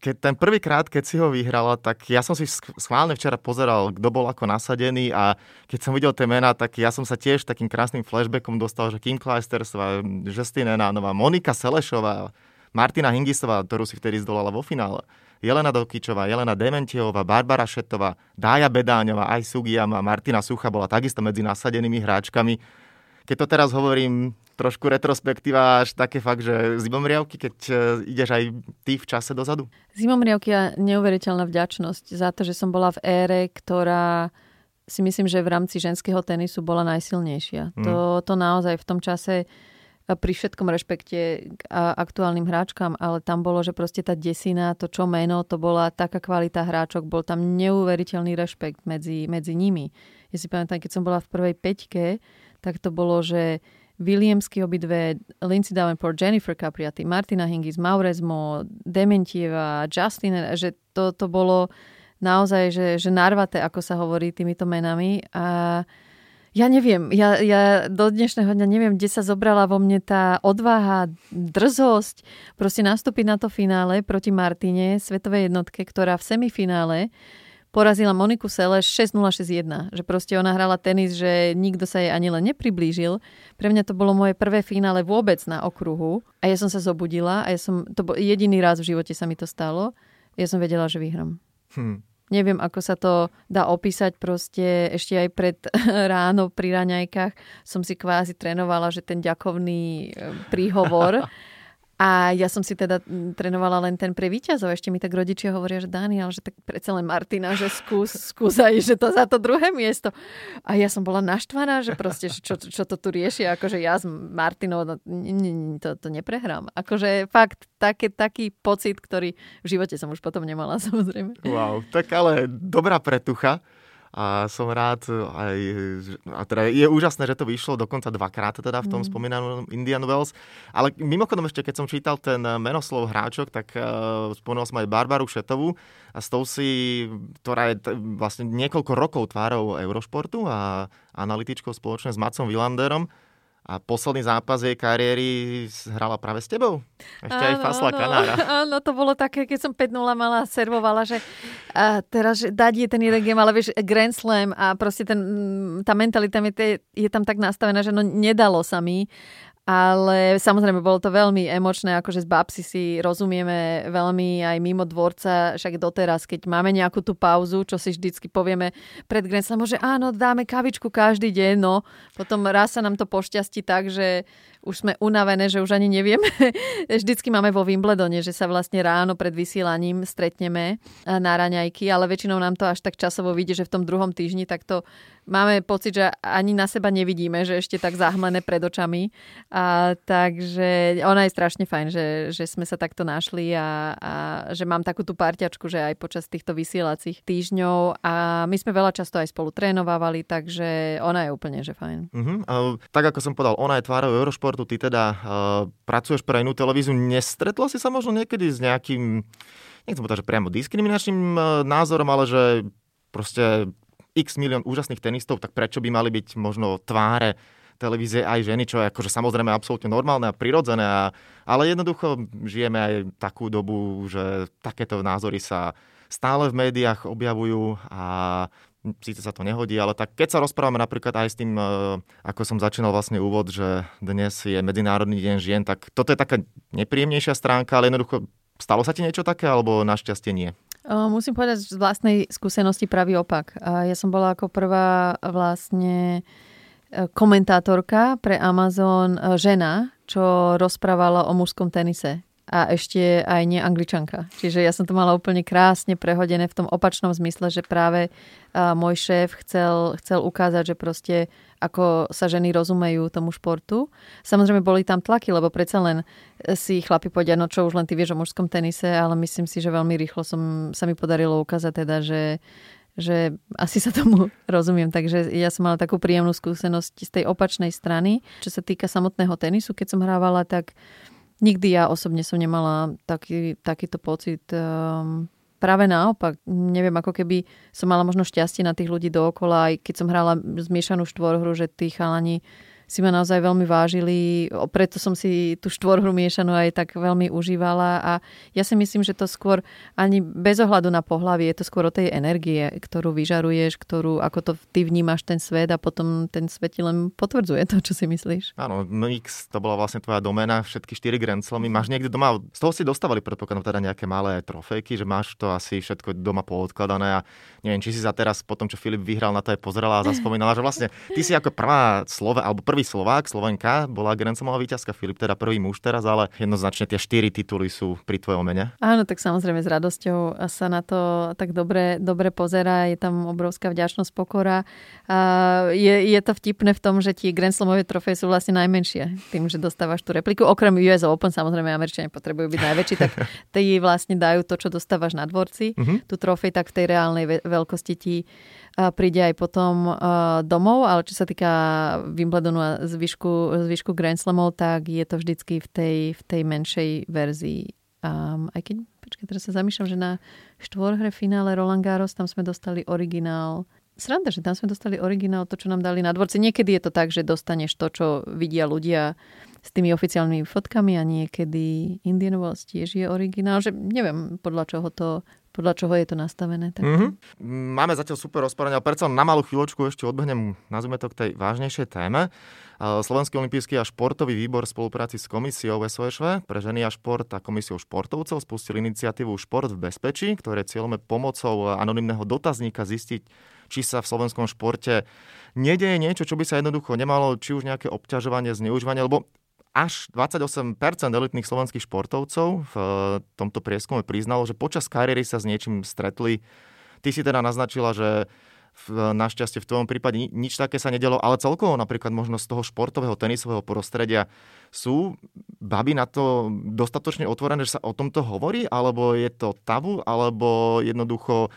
Keď ten prvýkrát, keď si ho vyhrala, tak ja som si schválne včera pozeral, kto bol ako nasadený a keď som videl tie mená, tak ja som sa tiež takým krásnym flashbackom dostal, že Kim Kleistersová, Justin Enánová, Monika Selešová, Martina Hingisová, ktorú si vtedy zdolala vo finále. Jelena Dokičová, Jelena Dementiová, Barbara Šetová, Dája Bedáňová, aj Sugiyama, Martina Sucha bola takisto medzi nasadenými hráčkami keď to teraz hovorím trošku retrospektíva, až také fakt, že zimomriavky, keď e, ideš aj ty v čase dozadu? Zimomriavky a neuveriteľná vďačnosť za to, že som bola v ére, ktorá si myslím, že v rámci ženského tenisu bola najsilnejšia. Mm. To, to naozaj v tom čase pri všetkom rešpekte k aktuálnym hráčkam, ale tam bolo, že proste tá desina, to čo meno, to bola taká kvalita hráčok, bol tam neuveriteľný rešpekt medzi, medzi nimi. Ja si pamätám, keď som bola v prvej peťke, tak to bolo, že Williamsky obidve, Lindsay Davenport, Jennifer Capriati, Martina Hingis, Mauresmo, Dementieva, Justin, že to, to bolo naozaj, že, že narvaté, ako sa hovorí týmito menami. A ja neviem, ja, ja do dnešného dňa neviem, kde sa zobrala vo mne tá odvaha, drzosť, proste nastúpiť na to finále proti Martine, svetovej jednotke, ktorá v semifinále porazila Moniku Seleš 6-0-6-1. Že proste ona hrala tenis, že nikto sa jej ani len nepriblížil. Pre mňa to bolo moje prvé finále vôbec na okruhu. A ja som sa zobudila a ja som, to bol jediný raz v živote sa mi to stalo. Ja som vedela, že vyhram. Hm. Neviem, ako sa to dá opísať proste ešte aj pred ráno pri raňajkách som si kvázi trénovala, že ten ďakovný e, príhovor A ja som si teda trénovala len ten pre víťazov. Ešte mi tak rodičia hovoria, že Daniel, že tak predsa len Martina, že skús, skús aj, že to za to druhé miesto. A ja som bola naštvaná, že proste, čo, čo to tu rieši, akože ja s Martinou no, to, to neprehrám. Akože fakt také, taký pocit, ktorý v živote som už potom nemala, samozrejme. Wow, tak ale dobrá pretucha a som rád aj, a teda je úžasné, že to vyšlo dokonca dvakrát teda v tom mm. spomínanom Indian Wells, ale mimochodom ešte, keď som čítal ten menoslov hráčok, tak uh, spomínal som aj Barbaru Šetovú a s tou si, ktorá je t- vlastne niekoľko rokov tvárou Eurošportu a analytičkou spoločne s Macom Villanderom, a posledný zápas jej kariéry hrala práve s tebou. Ešte áno, aj Fasla áno, Kanára. Áno, to bolo také, keď som 5-0 mala, servovala, že a teraz že dať je ten jeden game, ale vieš, Grand Slam a proste ten, tá mentalita je, je tam tak nastavená, že no nedalo sa mi. Ale samozrejme, bolo to veľmi emočné, akože z babsi si rozumieme veľmi aj mimo dvorca, však doteraz, keď máme nejakú tú pauzu, čo si vždycky povieme pred Grand že áno, dáme kavičku každý deň, no potom raz sa nám to pošťastí tak, že už sme unavené, že už ani nevieme. Vždycky máme vo Wimbledone, že sa vlastne ráno pred vysielaním stretneme na raňajky, ale väčšinou nám to až tak časovo vidie, že v tom druhom týždni tak to máme pocit, že ani na seba nevidíme, že ešte tak zahmlené pred očami. A, takže ona je strašne fajn, že, že sme sa takto našli a, a že mám takú tú parťačku, že aj počas týchto vysielacích týždňov a my sme veľa často aj spolu trénovávali, takže ona je úplne, že fajn. Uh-huh. Uh, tak ako som povedal, ona je tvárou Eurošportu, ty teda uh, pracuješ pre inú televíziu. Nestretla si sa možno niekedy s nejakým nechcem povedať, že priamo diskriminačným názorom, ale že proste x milión úžasných tenistov, tak prečo by mali byť možno tváre televízie aj ženy, čo je akože samozrejme absolútne normálne a prirodzené, a, ale jednoducho žijeme aj takú dobu, že takéto názory sa stále v médiách objavujú a síce sa to nehodí, ale tak keď sa rozprávame napríklad aj s tým, e, ako som začínal vlastne úvod, že dnes je Medzinárodný deň žien, tak toto je taká nepríjemnejšia stránka, ale jednoducho stalo sa ti niečo také, alebo našťastie nie? Musím povedať z vlastnej skúsenosti pravý opak. Ja som bola ako prvá vlastne e, komentátorka pre Amazon e, žena, čo rozprávala o mužskom tenise a ešte aj nie angličanka. Čiže ja som to mala úplne krásne prehodené v tom opačnom zmysle, že práve môj šéf chcel, chcel ukázať, že proste ako sa ženy rozumejú tomu športu. Samozrejme boli tam tlaky, lebo predsa len si chlapi povedia, no čo už len ty vieš o mužskom tenise, ale myslím si, že veľmi rýchlo som, sa mi podarilo ukázať teda, že že asi sa tomu rozumiem. Takže ja som mala takú príjemnú skúsenosť z tej opačnej strany. Čo sa týka samotného tenisu, keď som hrávala, tak nikdy ja osobne som nemala taký, takýto pocit. Um, práve naopak, neviem, ako keby som mala možno šťastie na tých ľudí dookola, aj keď som hrala zmiešanú štvorhru, že tí chalani si ma naozaj veľmi vážili, preto som si tú štvorhru miešanú aj tak veľmi užívala a ja si myslím, že to skôr ani bez ohľadu na pohlavie, je to skôr o tej energie, ktorú vyžaruješ, ktorú, ako to ty vnímaš ten svet a potom ten svet ti len potvrdzuje to, čo si myslíš. Áno, X to bola vlastne tvoja domena, všetky štyri Grand. Máš niekde doma, z toho si dostávali predpokladám teda nejaké malé trofejky, že máš to asi všetko doma poodkladané a neviem, či si sa teraz po tom, čo Filip vyhral na to aj pozerala a zaspomínala, že vlastne ty si ako prvá slova, alebo prvý prvý Slovák, Slovenka, bola Grand Slamová víťazka Filip, teda prvý muž teraz, ale jednoznačne tie štyri tituly sú pri tvojom mene. Áno, tak samozrejme s radosťou sa na to tak dobre, dobre pozera, je tam obrovská vďačnosť, pokora. A je, je to vtipné v tom, že tie Grand Slamové trofeje sú vlastne najmenšie, tým, že dostávaš tú repliku. Okrem US Open, samozrejme, Američania potrebujú byť najväčší, tak tie vlastne dajú to, čo dostávaš na dvorci, mm-hmm. tú trofej, tak v tej reálnej veľkosti ti príde aj potom domov, ale čo sa týka Wimbledonu a zvyšku, zvyšku Grand Slamov, tak je to vždycky v tej, v tej menšej verzii. Um, aj keď, počkaj, teraz sa zamýšľam, že na štvorhre finále Roland Garros tam sme dostali originál Sranda, že tam sme dostali originál, to, čo nám dali na dvorci. Niekedy je to tak, že dostaneš to, čo vidia ľudia s tými oficiálnymi fotkami a niekedy Indian Wells tiež je originál. Že neviem, podľa čoho to podľa čoho je to nastavené. Tak... Mm-hmm. Máme zatiaľ super rozporanie, ale predsa na malú chvíľočku ešte odbehnem, nazvime to k tej vážnejšej téme. Slovenský olimpijský a športový výbor v spolupráci s komisiou SOŠV pre ženy a šport a komisiou športovcov spustil iniciatívu Šport v bezpečí, ktoré cieľom je pomocou anonimného dotazníka zistiť, či sa v slovenskom športe nedeje niečo, čo by sa jednoducho nemalo, či už nejaké obťažovanie, zneužívanie, lebo až 28% elitných slovenských športovcov v eh, tomto prieskume priznalo, že počas kariéry sa s niečím stretli. Ty si teda naznačila, že v, našťastie v tvojom prípade nič také sa nedelo, ale celkovo napríklad možno z toho športového tenisového prostredia sú baby na to dostatočne otvorené, že sa o tomto hovorí, alebo je to tabu, alebo jednoducho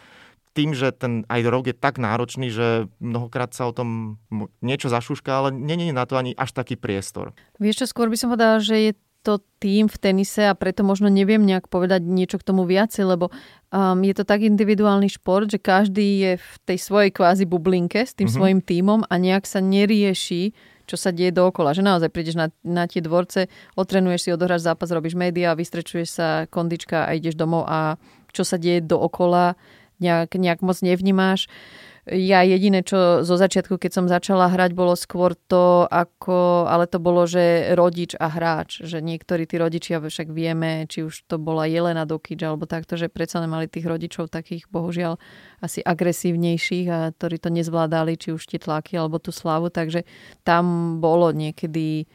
tým, že ten aj rok je tak náročný, že mnohokrát sa o tom niečo zašuška, ale není na to ani až taký priestor. Vieš čo, skôr by som povedala, že je to tým v tenise a preto možno neviem nejak povedať niečo k tomu viacej, lebo um, je to tak individuálny šport, že každý je v tej svojej kvázi bublinke s tým mm-hmm. svojim tímom a nejak sa nerieši, čo sa deje dookola. Že naozaj prídeš na, na tie dvorce, otrenuješ si, odohráš zápas, robíš média, vystrečuješ sa kondička a ideš domov a čo sa deje dookola, nejak, nejak moc nevnímáš. Ja jediné, čo zo začiatku, keď som začala hrať, bolo skôr to, ako, ale to bolo, že rodič a hráč. Že niektorí tí rodičia však vieme, či už to bola Jelena Dokič alebo takto, že predsa mali tých rodičov takých, bohužiaľ, asi agresívnejších a ktorí to nezvládali, či už tie tlaky alebo tú slavu. Takže tam bolo niekedy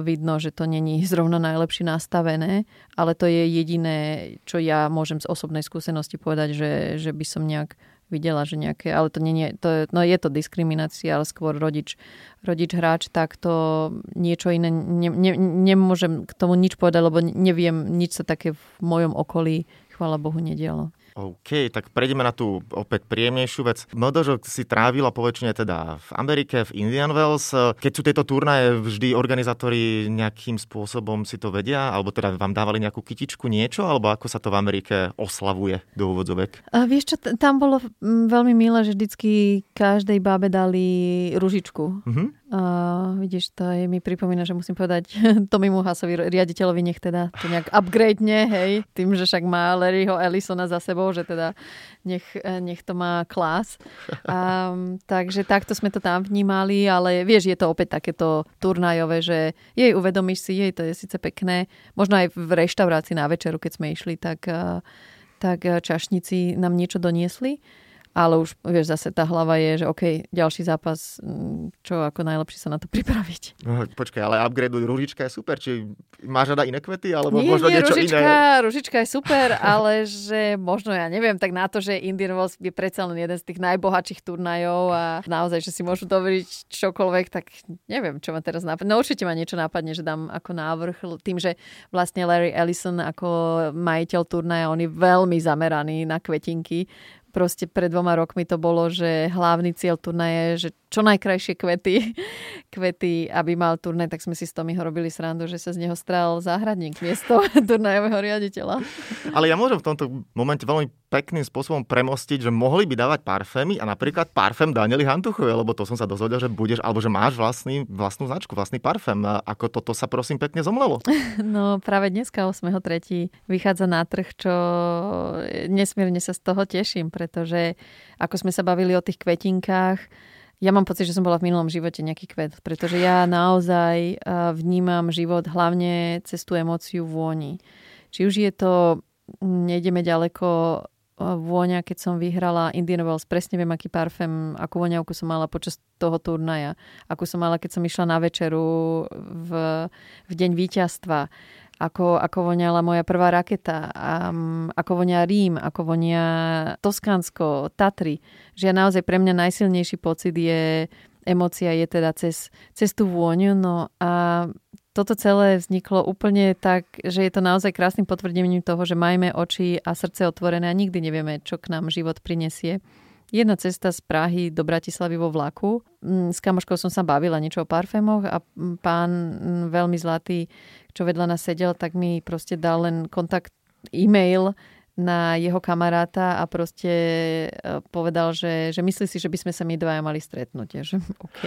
vidno, že to není zrovna najlepšie nastavené, ale to je jediné, čo ja môžem z osobnej skúsenosti povedať, že, že by som nejak videla, že nejaké, ale to nie, to je, no je to diskriminácia, ale skôr rodič, rodič hráč, tak to niečo iné, ne, ne, nemôžem k tomu nič povedať, lebo neviem, nič sa také v mojom okolí, chvála Bohu, nedialo. OK, tak prejdeme na tú opäť príjemnejšiu vec. Modožo si trávila poväčšine teda v Amerike, v Indian Wells. Keď sú tieto turnaje, vždy organizátori nejakým spôsobom si to vedia? Alebo teda vám dávali nejakú kytičku niečo? Alebo ako sa to v Amerike oslavuje do úvodzovek? A vieš čo, tam bolo veľmi milé, že vždycky každej bábe dali ružičku. Mm-hmm. Uh, vidíš, to je, mi pripomína, že musím povedať Tomimu Hasovi, riaditeľovi, nech teda to nejak upgrade, hej, tým, že však má Larryho Ellisona za sebou, že teda nech, nech to má klas. Um, takže takto sme to tam vnímali, ale vieš, je to opäť takéto turnajové, že jej uvedomíš si, jej to je síce pekné, možno aj v reštaurácii na večeru, keď sme išli, tak, tak čašníci nám niečo doniesli ale už vieš, zase tá hlava je, že OK, ďalší zápas, mm, čo ako najlepšie sa na to pripraviť. No, počkaj, ale upgrade ružička je super, či máš rada iné kvety, alebo nie, možno nie, niečo ružička, iné? ružička je super, ale že možno, ja neviem, tak na to, že Indian Wells je predsa len jeden z tých najbohatších turnajov a naozaj, že si môžu doveriť čokoľvek, tak neviem, čo ma teraz napadne. No určite ma niečo napadne, že dám ako návrh tým, že vlastne Larry Ellison ako majiteľ turnaja, on je veľmi zameraný na kvetinky, proste pred dvoma rokmi to bolo, že hlavný cieľ turnaje, že čo najkrajšie kvety, kvety, aby mal turnaj, tak sme si s Tomiho robili srandu, že sa z neho strál záhradník miesto turnajového riaditeľa. Ale ja môžem v tomto momente veľmi pekným spôsobom premostiť, že mohli by dávať parfémy a napríklad parfém Danieli Hantuchovej, lebo to som sa dozvedel, že budeš, alebo že máš vlastný, vlastnú značku, vlastný parfém. Ako toto sa prosím pekne zomlelo? No práve dneska 8.3. vychádza na trh, čo nesmierne sa z toho teším, pretože ako sme sa bavili o tých kvetinkách, ja mám pocit, že som bola v minulom živote nejaký kvet, pretože ja naozaj vnímam život hlavne cez tú emóciu vôni. Či už je to, nejdeme ďaleko, vôňa, keď som vyhrala Indian Wells, presne viem, aký parfém, akú voňavku som mala počas toho turnaja, akú som mala, keď som išla na večeru v, v deň víťazstva, ako, ako voňala moja prvá raketa, um, ako vonia Rím, ako vonia Toskánsko, Tatry. Že ja naozaj pre mňa najsilnejší pocit je, emocia je teda cez, cez tú vôňu. No a toto celé vzniklo úplne tak, že je to naozaj krásnym potvrdením toho, že majme oči a srdce otvorené a nikdy nevieme, čo k nám život prinesie. Jedna cesta z Prahy do Bratislavy vo vlaku. Mm, s kamoškou som sa bavila niečo o parfémoch a pán mm, veľmi zlatý, čo vedľa nás sedel, tak mi proste dal len kontakt e-mail na jeho kamaráta a proste e, povedal, že, že myslí si, že by sme sa my dvaja mali stretnúť. Že OK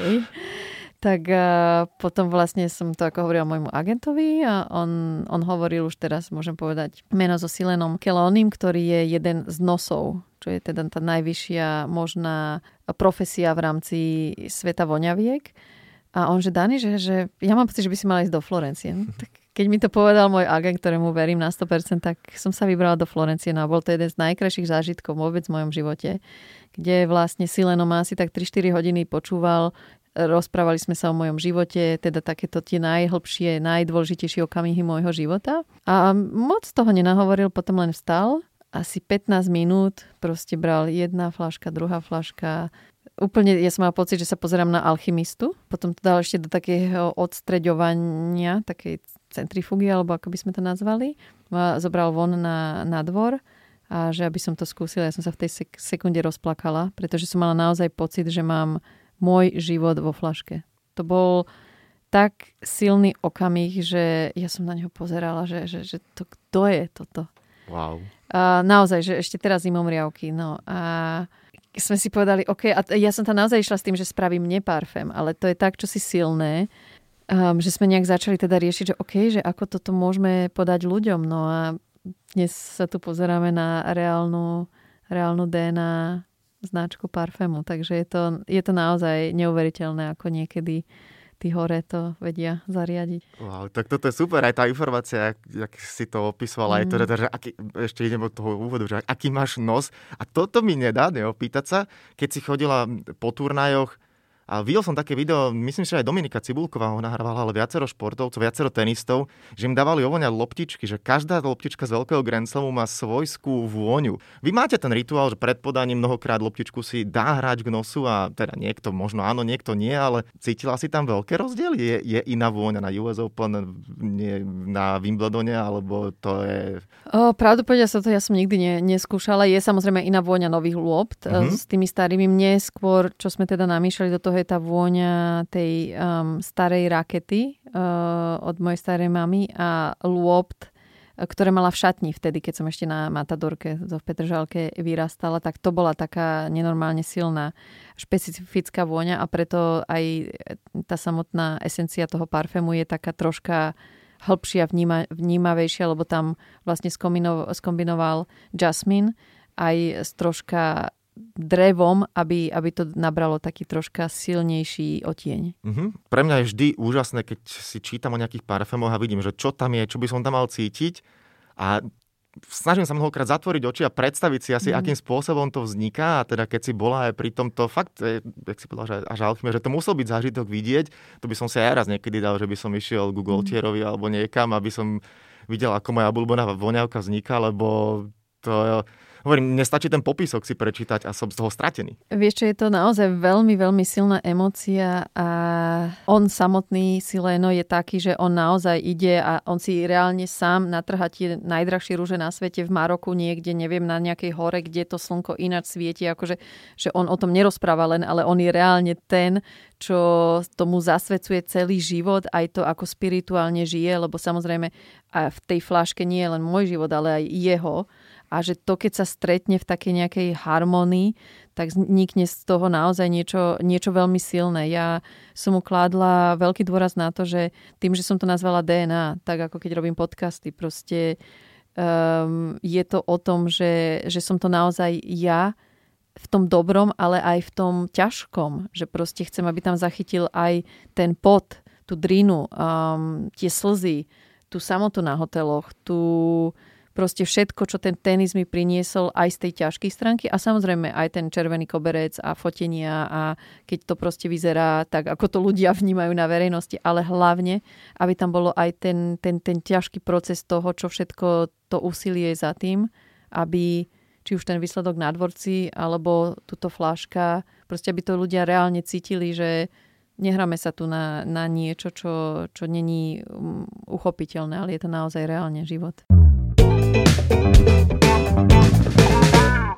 tak uh, potom vlastne som to ako hovorila môjmu agentovi a on, on hovoril už teraz, môžem povedať, meno so Silenom Kelónim, ktorý je jeden z nosov, čo je teda tá najvyššia možná profesia v rámci sveta voňaviek. A on že Dani, že, že ja mám pocit, že by si mala ísť do Florencie. No, tak keď mi to povedal môj agent, ktorému verím na 100%, tak som sa vybrala do Florencie. No a bol to jeden z najkrajších zážitkov vôbec v mojom živote, kde vlastne Sileno ma asi tak 3-4 hodiny počúval Rozprávali sme sa o mojom živote, teda takéto tie najhlbšie, najdôležitejšie okamihy môjho života. A moc toho nenahovoril, potom len vstal. Asi 15 minút proste bral jedna flaška, druhá flaška. Úplne, ja som mal pocit, že sa pozerám na alchymistu. Potom to dal ešte do takého odstreďovania, takej centrifugy, alebo ako by sme to nazvali. A zobral von na, na dvor a že aby som to skúsila, ja som sa v tej sek- sekunde rozplakala, pretože som mala naozaj pocit, že mám môj život vo flaške. To bol tak silný okamih, že ja som na neho pozerala, že, že, že to, kto je toto. Wow. A naozaj, že ešte teraz zimom riavky. No a sme si povedali, OK, a ja som tam naozaj išla s tým, že spravím neparfém, ale to je tak, čo si silné, um, že sme nejak začali teda riešiť, že OK, že ako toto môžeme podať ľuďom. No a dnes sa tu pozeráme na reálnu, reálnu DNA značku parfému. Takže je to, je to naozaj neuveriteľné, ako niekedy tí hore to vedia zariadiť. Wow, tak toto je super, aj tá informácia, jak si to opisovala, mm. aj to, teda, že aký, ešte idem od toho úvodu, že aký máš nos. A toto mi nedá neopýtať sa, keď si chodila po turnajoch, a videl som také video, myslím si, že aj Dominika Cibulková ho nahrávala, ale viacero športovcov, viacero tenistov, že im dávali ovoňať loptičky, že každá loptička z veľkého Grand Slamu má svojskú vôňu. Vy máte ten rituál, že pred podaním mnohokrát loptičku si dá hrať k nosu a teda niekto možno áno, niekto nie, ale cítila si tam veľké rozdiely? Je, je iná vôňa na US Open, nie, na Wimbledone, alebo to je... O, sa to, ja som nikdy ne, neskúšala. Je samozrejme iná vôňa nových lopt mm-hmm. s tými starými. Mne skôr, čo sme teda namýšľali do toho je tá vôňa tej um, starej rakety uh, od mojej starej mamy a lôpt, ktoré mala v šatni vtedy, keď som ešte na Matadorke v Petržalke vyrastala, tak to bola taká nenormálne silná špecifická vôňa a preto aj tá samotná esencia toho parfému je taká troška hĺbšia, vníma, vnímavejšia, lebo tam vlastne skombinoval, skombinoval jasmine aj s troška drevom, aby, aby to nabralo taký troška silnejší otieň. Uh-huh. Pre mňa je vždy úžasné, keď si čítam o nejakých parfémoch a vidím, že čo tam je, čo by som tam mal cítiť a snažím sa mnohokrát zatvoriť oči a predstaviť si asi, mm. akým spôsobom to vzniká. A teda keď si bola aj pri tomto, fakt, jak si povedala, že až alchymia, že to musel byť zážitok vidieť, to by som si aj raz niekedy dal, že by som išiel k Gaultierovi mm. alebo niekam, aby som videl, ako moja obľúbená voňavka vzniká, lebo to hovorím, nestačí ten popisok si prečítať a som z toho stratený. Vieš čo, je to naozaj veľmi, veľmi silná emócia a on samotný si Leno je taký, že on naozaj ide a on si reálne sám natrhá tie najdrahšie rúže na svete v Maroku niekde, neviem, na nejakej hore, kde to slnko ináč svieti, akože že on o tom nerozpráva len, ale on je reálne ten, čo tomu zasvedcuje celý život, aj to, ako spirituálne žije, lebo samozrejme a v tej fláške nie je len môj život, ale aj jeho a že to, keď sa stretne v takej nejakej harmonii, tak vznikne z toho naozaj niečo, niečo veľmi silné. Ja som mu kládla veľký dôraz na to, že tým, že som to nazvala DNA, tak ako keď robím podcasty, proste um, je to o tom, že, že som to naozaj ja v tom dobrom, ale aj v tom ťažkom, že proste chcem, aby tam zachytil aj ten pot, tú drinu, um, tie slzy, tú samotu na hoteloch, tú, proste všetko, čo ten tenis mi priniesol aj z tej ťažkej stránky a samozrejme aj ten červený koberec a fotenia a keď to proste vyzerá tak, ako to ľudia vnímajú na verejnosti, ale hlavne, aby tam bolo aj ten, ten, ten ťažký proces toho, čo všetko to úsilie za tým, aby či už ten výsledok na dvorci, alebo túto fláška, proste aby to ľudia reálne cítili, že nehráme sa tu na, na niečo, čo, čo není um, uchopiteľné, ale je to naozaj reálne život.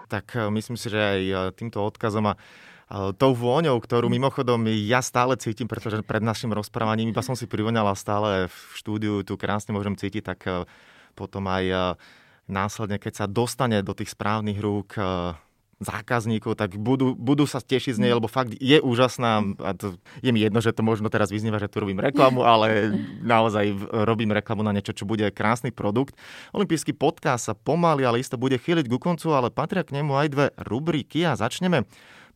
Tak e, myslím si, že aj e, týmto odkazom a e, tou vôňou, ktorú mimochodom ja stále cítim, pretože pred našim rozprávaním iba som si privoňala stále v štúdiu, tu krásne môžem cítiť, tak potom aj následne, keď sa dostane do tých správnych rúk zákazníkov, tak budú, budú sa tešiť z nej, lebo fakt je úžasná. A to, je mi jedno, že to možno teraz vyznieva, že tu robím reklamu, ale naozaj robím reklamu na niečo, čo bude krásny produkt. Olympijský podcast sa pomaly, ale isto bude chýliť ku koncu, ale patria k nemu aj dve rubriky a začneme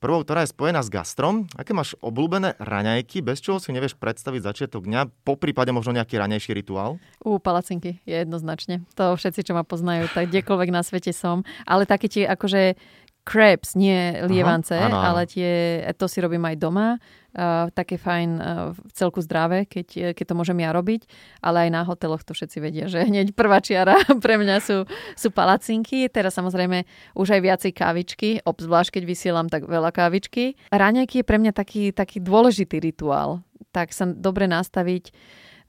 Prvou, ktorá je spojená s gastrom. Aké máš obľúbené raňajky, bez čoho si nevieš predstaviť začiatok dňa, po prípade možno nejaký raňajší rituál? U palacinky je jednoznačne. To všetci, čo ma poznajú, tak kdekoľvek na svete som. Ale také tie akože crepes, nie lievance, Aha, áno, áno. ale tie, to si robím aj doma. Uh, také fajn, uh, celku zdravé, keď, keď to môžem ja robiť, ale aj na hoteloch to všetci vedia, že hneď prvá čiara pre mňa sú, sú palacinky, teraz samozrejme už aj viacej kávičky, obzvlášť keď vysielam tak veľa kávičky. Ráňajky je pre mňa taký, taký dôležitý rituál, tak sa dobre nastaviť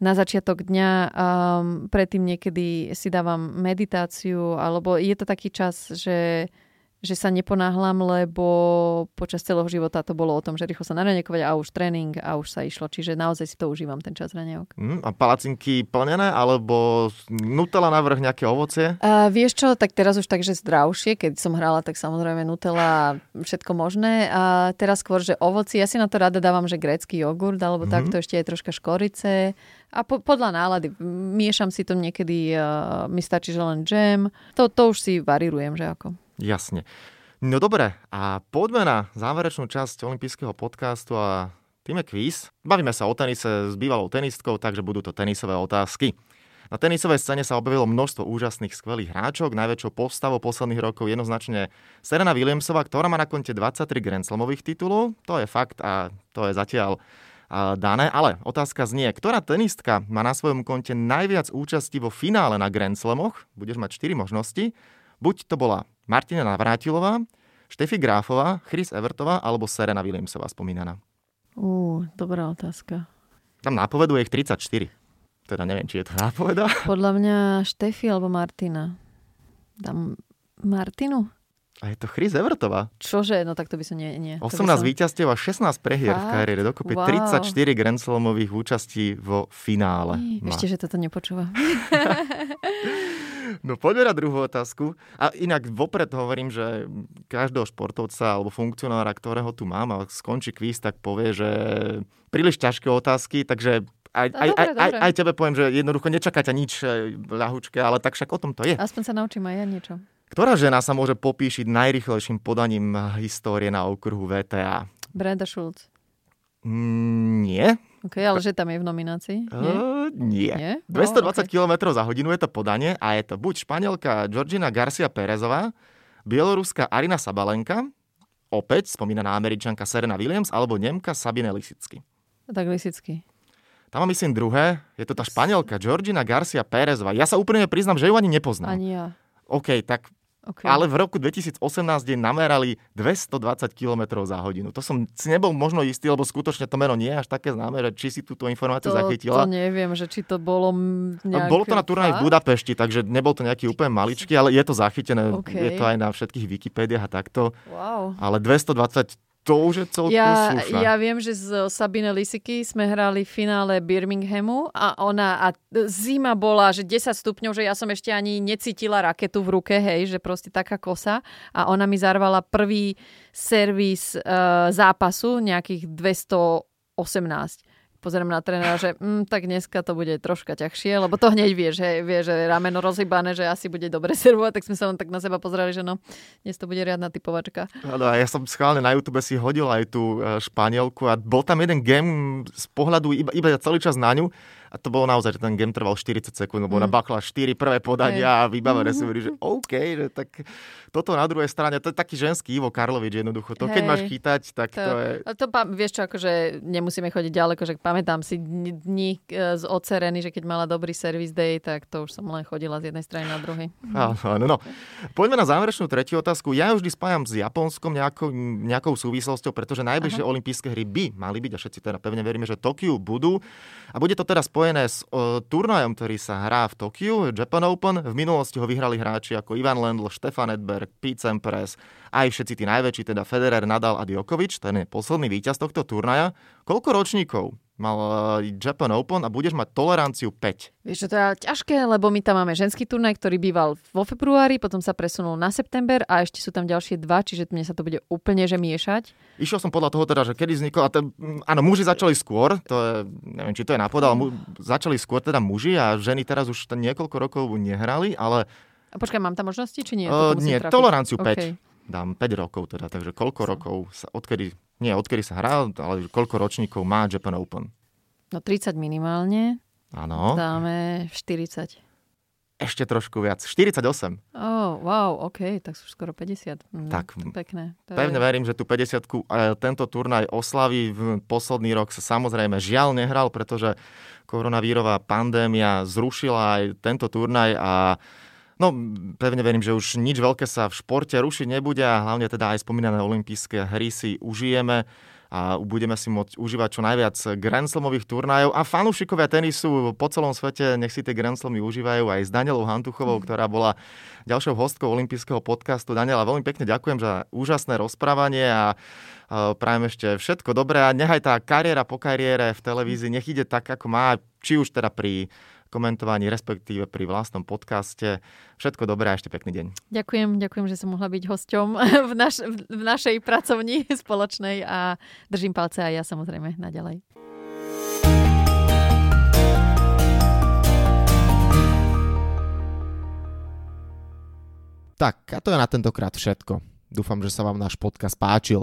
na začiatok dňa, um, predtým niekedy si dávam meditáciu, alebo je to taký čas, že že sa neponáhlam, lebo počas celého života to bolo o tom, že rýchlo sa naraňakovať a už tréning a už sa išlo. Čiže naozaj si to užívam, ten čas raňajok. Mm, a palacinky plnené, alebo nutela navrh nejaké ovocie? Uh, vieš čo, tak teraz už takže zdravšie. Keď som hrala, tak samozrejme nutela všetko možné. A teraz skôr, že ovoci, ja si na to rada dávam, že grécky jogurt, alebo mm-hmm. takto ešte aj troška škorice. A po, podľa nálady, miešam si to niekedy, uh, mi stačí, že len džem. To, to už si varirujem, že ako. Jasne. No dobre, a poďme na záverečnú časť olympijského podcastu a tým je kvíz. Bavíme sa o tenise s bývalou tenistkou, takže budú to tenisové otázky. Na tenisovej scéne sa objavilo množstvo úžasných, skvelých hráčok. Najväčšou postavou posledných rokov jednoznačne Serena Williamsová, ktorá má na konte 23 Grand Slamových titulov. To je fakt a to je zatiaľ dané. Ale otázka znie, ktorá tenistka má na svojom konte najviac účastí vo finále na Grand Slamoch? Budeš mať 4 možnosti. Buď to bola Martina Navrátilová, Štefi Gráfová, Chris Evertová alebo Serena Williamsová spomínaná? Ú, dobrá otázka. Tam nápovedu je ich 34. Teda neviem, či je to nápoveda. Podľa mňa Štefi alebo Martina. Dám Martinu? A je to Chris Evertová. Čože? No tak to by som nie... nie. 18 som... víťazstiev a 16 prehier Fakt? v kariére. Dokopy wow. 34 Grand Slamových účastí vo finále. Ešte, že toto nepočúva. No poďme na druhú otázku. A inak vopred hovorím, že každého športovca alebo funkcionára, ktorého tu mám a skončí kvíz, tak povie, že príliš ťažké otázky, takže aj, aj, dobre, aj, dobre. aj, aj tebe poviem, že jednoducho nečakáte nič e, ľahučké, ale tak však o tom to je. Aspoň sa naučím aj ja niečo. Ktorá žena sa môže popíšiť najrychlejším podaním histórie na okruhu VTA? Brenda Schulz. Mm, nie. Ok, ale že tam je v nominácii? Nie? Uh, nie. nie? 220 no, okay. km za hodinu je to podanie a je to buď španielka Georgina Garcia Perezová, bieloruská Arina Sabalenka, opäť spomínaná američanka Serena Williams, alebo Nemka Sabine Lisicky. Tak Lisicky. Tam mám myslím druhé, je to tá španielka Georgina Garcia Perezová. Ja sa úplne priznám, že ju ani nepoznám. Ani ja. OK, tak Okay. Ale v roku 2018 jej namerali 220 km za hodinu. To som si nebol možno istý, lebo skutočne to meno nie je až také známe, že či si túto informáciu to, zachytila. To neviem, že či to bolo nejak... Bolo to na turnaji v Budapešti, takže nebol to nejaký úplne maličký, ale je to zachytené. Okay. Je to aj na všetkých Wikipédiách a takto. Wow. Ale 220 to už je celkom ja, slušné. ja viem, že z Sabine Lisiky sme hrali v finále Birminghamu a ona, a zima bola, že 10 stupňov, že ja som ešte ani necítila raketu v ruke, hej, že proste taká kosa a ona mi zarvala prvý servis uh, zápasu, nejakých 218 pozerám na trénera, že mm, tak dneska to bude troška ťažšie, lebo to hneď vie, že, vie, že rameno rozhybané, že asi bude dobre servovať, tak sme sa len tak na seba pozerali, že no, dnes to bude riadna typovačka. Áno, ja som schválne na YouTube si hodil aj tú e, Španielku a bol tam jeden game z pohľadu iba, iba celý čas na ňu a to bolo naozaj, že ten game trval 40 sekúnd, lebo mm. ona bakla 4 prvé podania hey. a vybavené mm. si hovorí, že OK, že tak toto na druhej strane, to je taký ženský Ivo Karlovič jednoducho. To hey. keď máš chytať, tak to, to je... To, vieš čo, akože nemusíme chodiť ďaleko, že pamätám si dni e, z ocereny, že keď mala dobrý service day, tak to už som len chodila z jednej strany na druhej. Áno, áno, no. Poďme na záverečnú tretiu otázku. Ja vždy spájam s Japonskom nejakou, nejakou súvislosťou, pretože najbližšie olympijské hry by mali byť, a všetci teda pevne veríme, že Tokiu budú. A bude to teraz spojené s uh, turnajom, ktorý sa hrá v Tokiu, Japan Open. V minulosti ho vyhrali hráči ako Ivan Lendl, Stefan Edberg, Pete Sampras, aj všetci tí najväčší, teda Federer, Nadal a Djokovic. Ten je posledný víťaz tohto turnaja. Koľko ročníkov mal eh, Japan Open a budeš mať toleranciu 5. Vieš čo, to je ťažké, lebo my tam máme ženský turnaj, ktorý býval vo februári, potom sa presunul na september a ešte sú tam ďalšie dva, čiže mne sa to bude úplne že miešať. Išiel som podľa toho teda, že kedy vznikol, a ten, áno, muži začali skôr, to je, neviem, či to je napodal, mu, začali skôr teda muži a ženy teraz už ten niekoľko rokov nehrali, ale... A počkaj, mám tam možnosti, či nie? Uh, nie, trafiť? toleranciu 5. Okay. Dám 5 rokov teda, takže koľko rokov, sa, odkedy, nie odkedy sa hrá, ale koľko ročníkov má Japan Open. No 30 minimálne. Áno. Dáme 40. Ešte trošku viac. 48. Oh, wow, OK, tak sú skoro 50. Mm, tak, pekné. To pevne je... verím, že tu 50 tento turnaj oslaví. V posledný rok sa samozrejme žiaľ nehral, pretože koronavírová pandémia zrušila aj tento turnaj a No, pevne verím, že už nič veľké sa v športe rušiť nebude a hlavne teda aj spomínané olympijské hry si užijeme a budeme si môcť užívať čo najviac Grand Slamových turnajov a fanúšikovia tenisu po celom svete nech si tie Grand Slamy užívajú aj s Danielou Hantuchovou, mm. ktorá bola ďalšou hostkou olympijského podcastu. Daniela, veľmi pekne ďakujem za úžasné rozprávanie a prajem ešte všetko dobré a nechaj tá kariéra po kariére v televízii nech ide tak, ako má, či už teda pri komentovaní, respektíve pri vlastnom podcaste. Všetko dobré a ešte pekný deň. Ďakujem, ďakujem, že som mohla byť hosťom v, naš, v našej pracovni spoločnej a držím palce aj ja samozrejme naďalej. Tak, a to je na tentokrát všetko. Dúfam, že sa vám náš podcast páčil.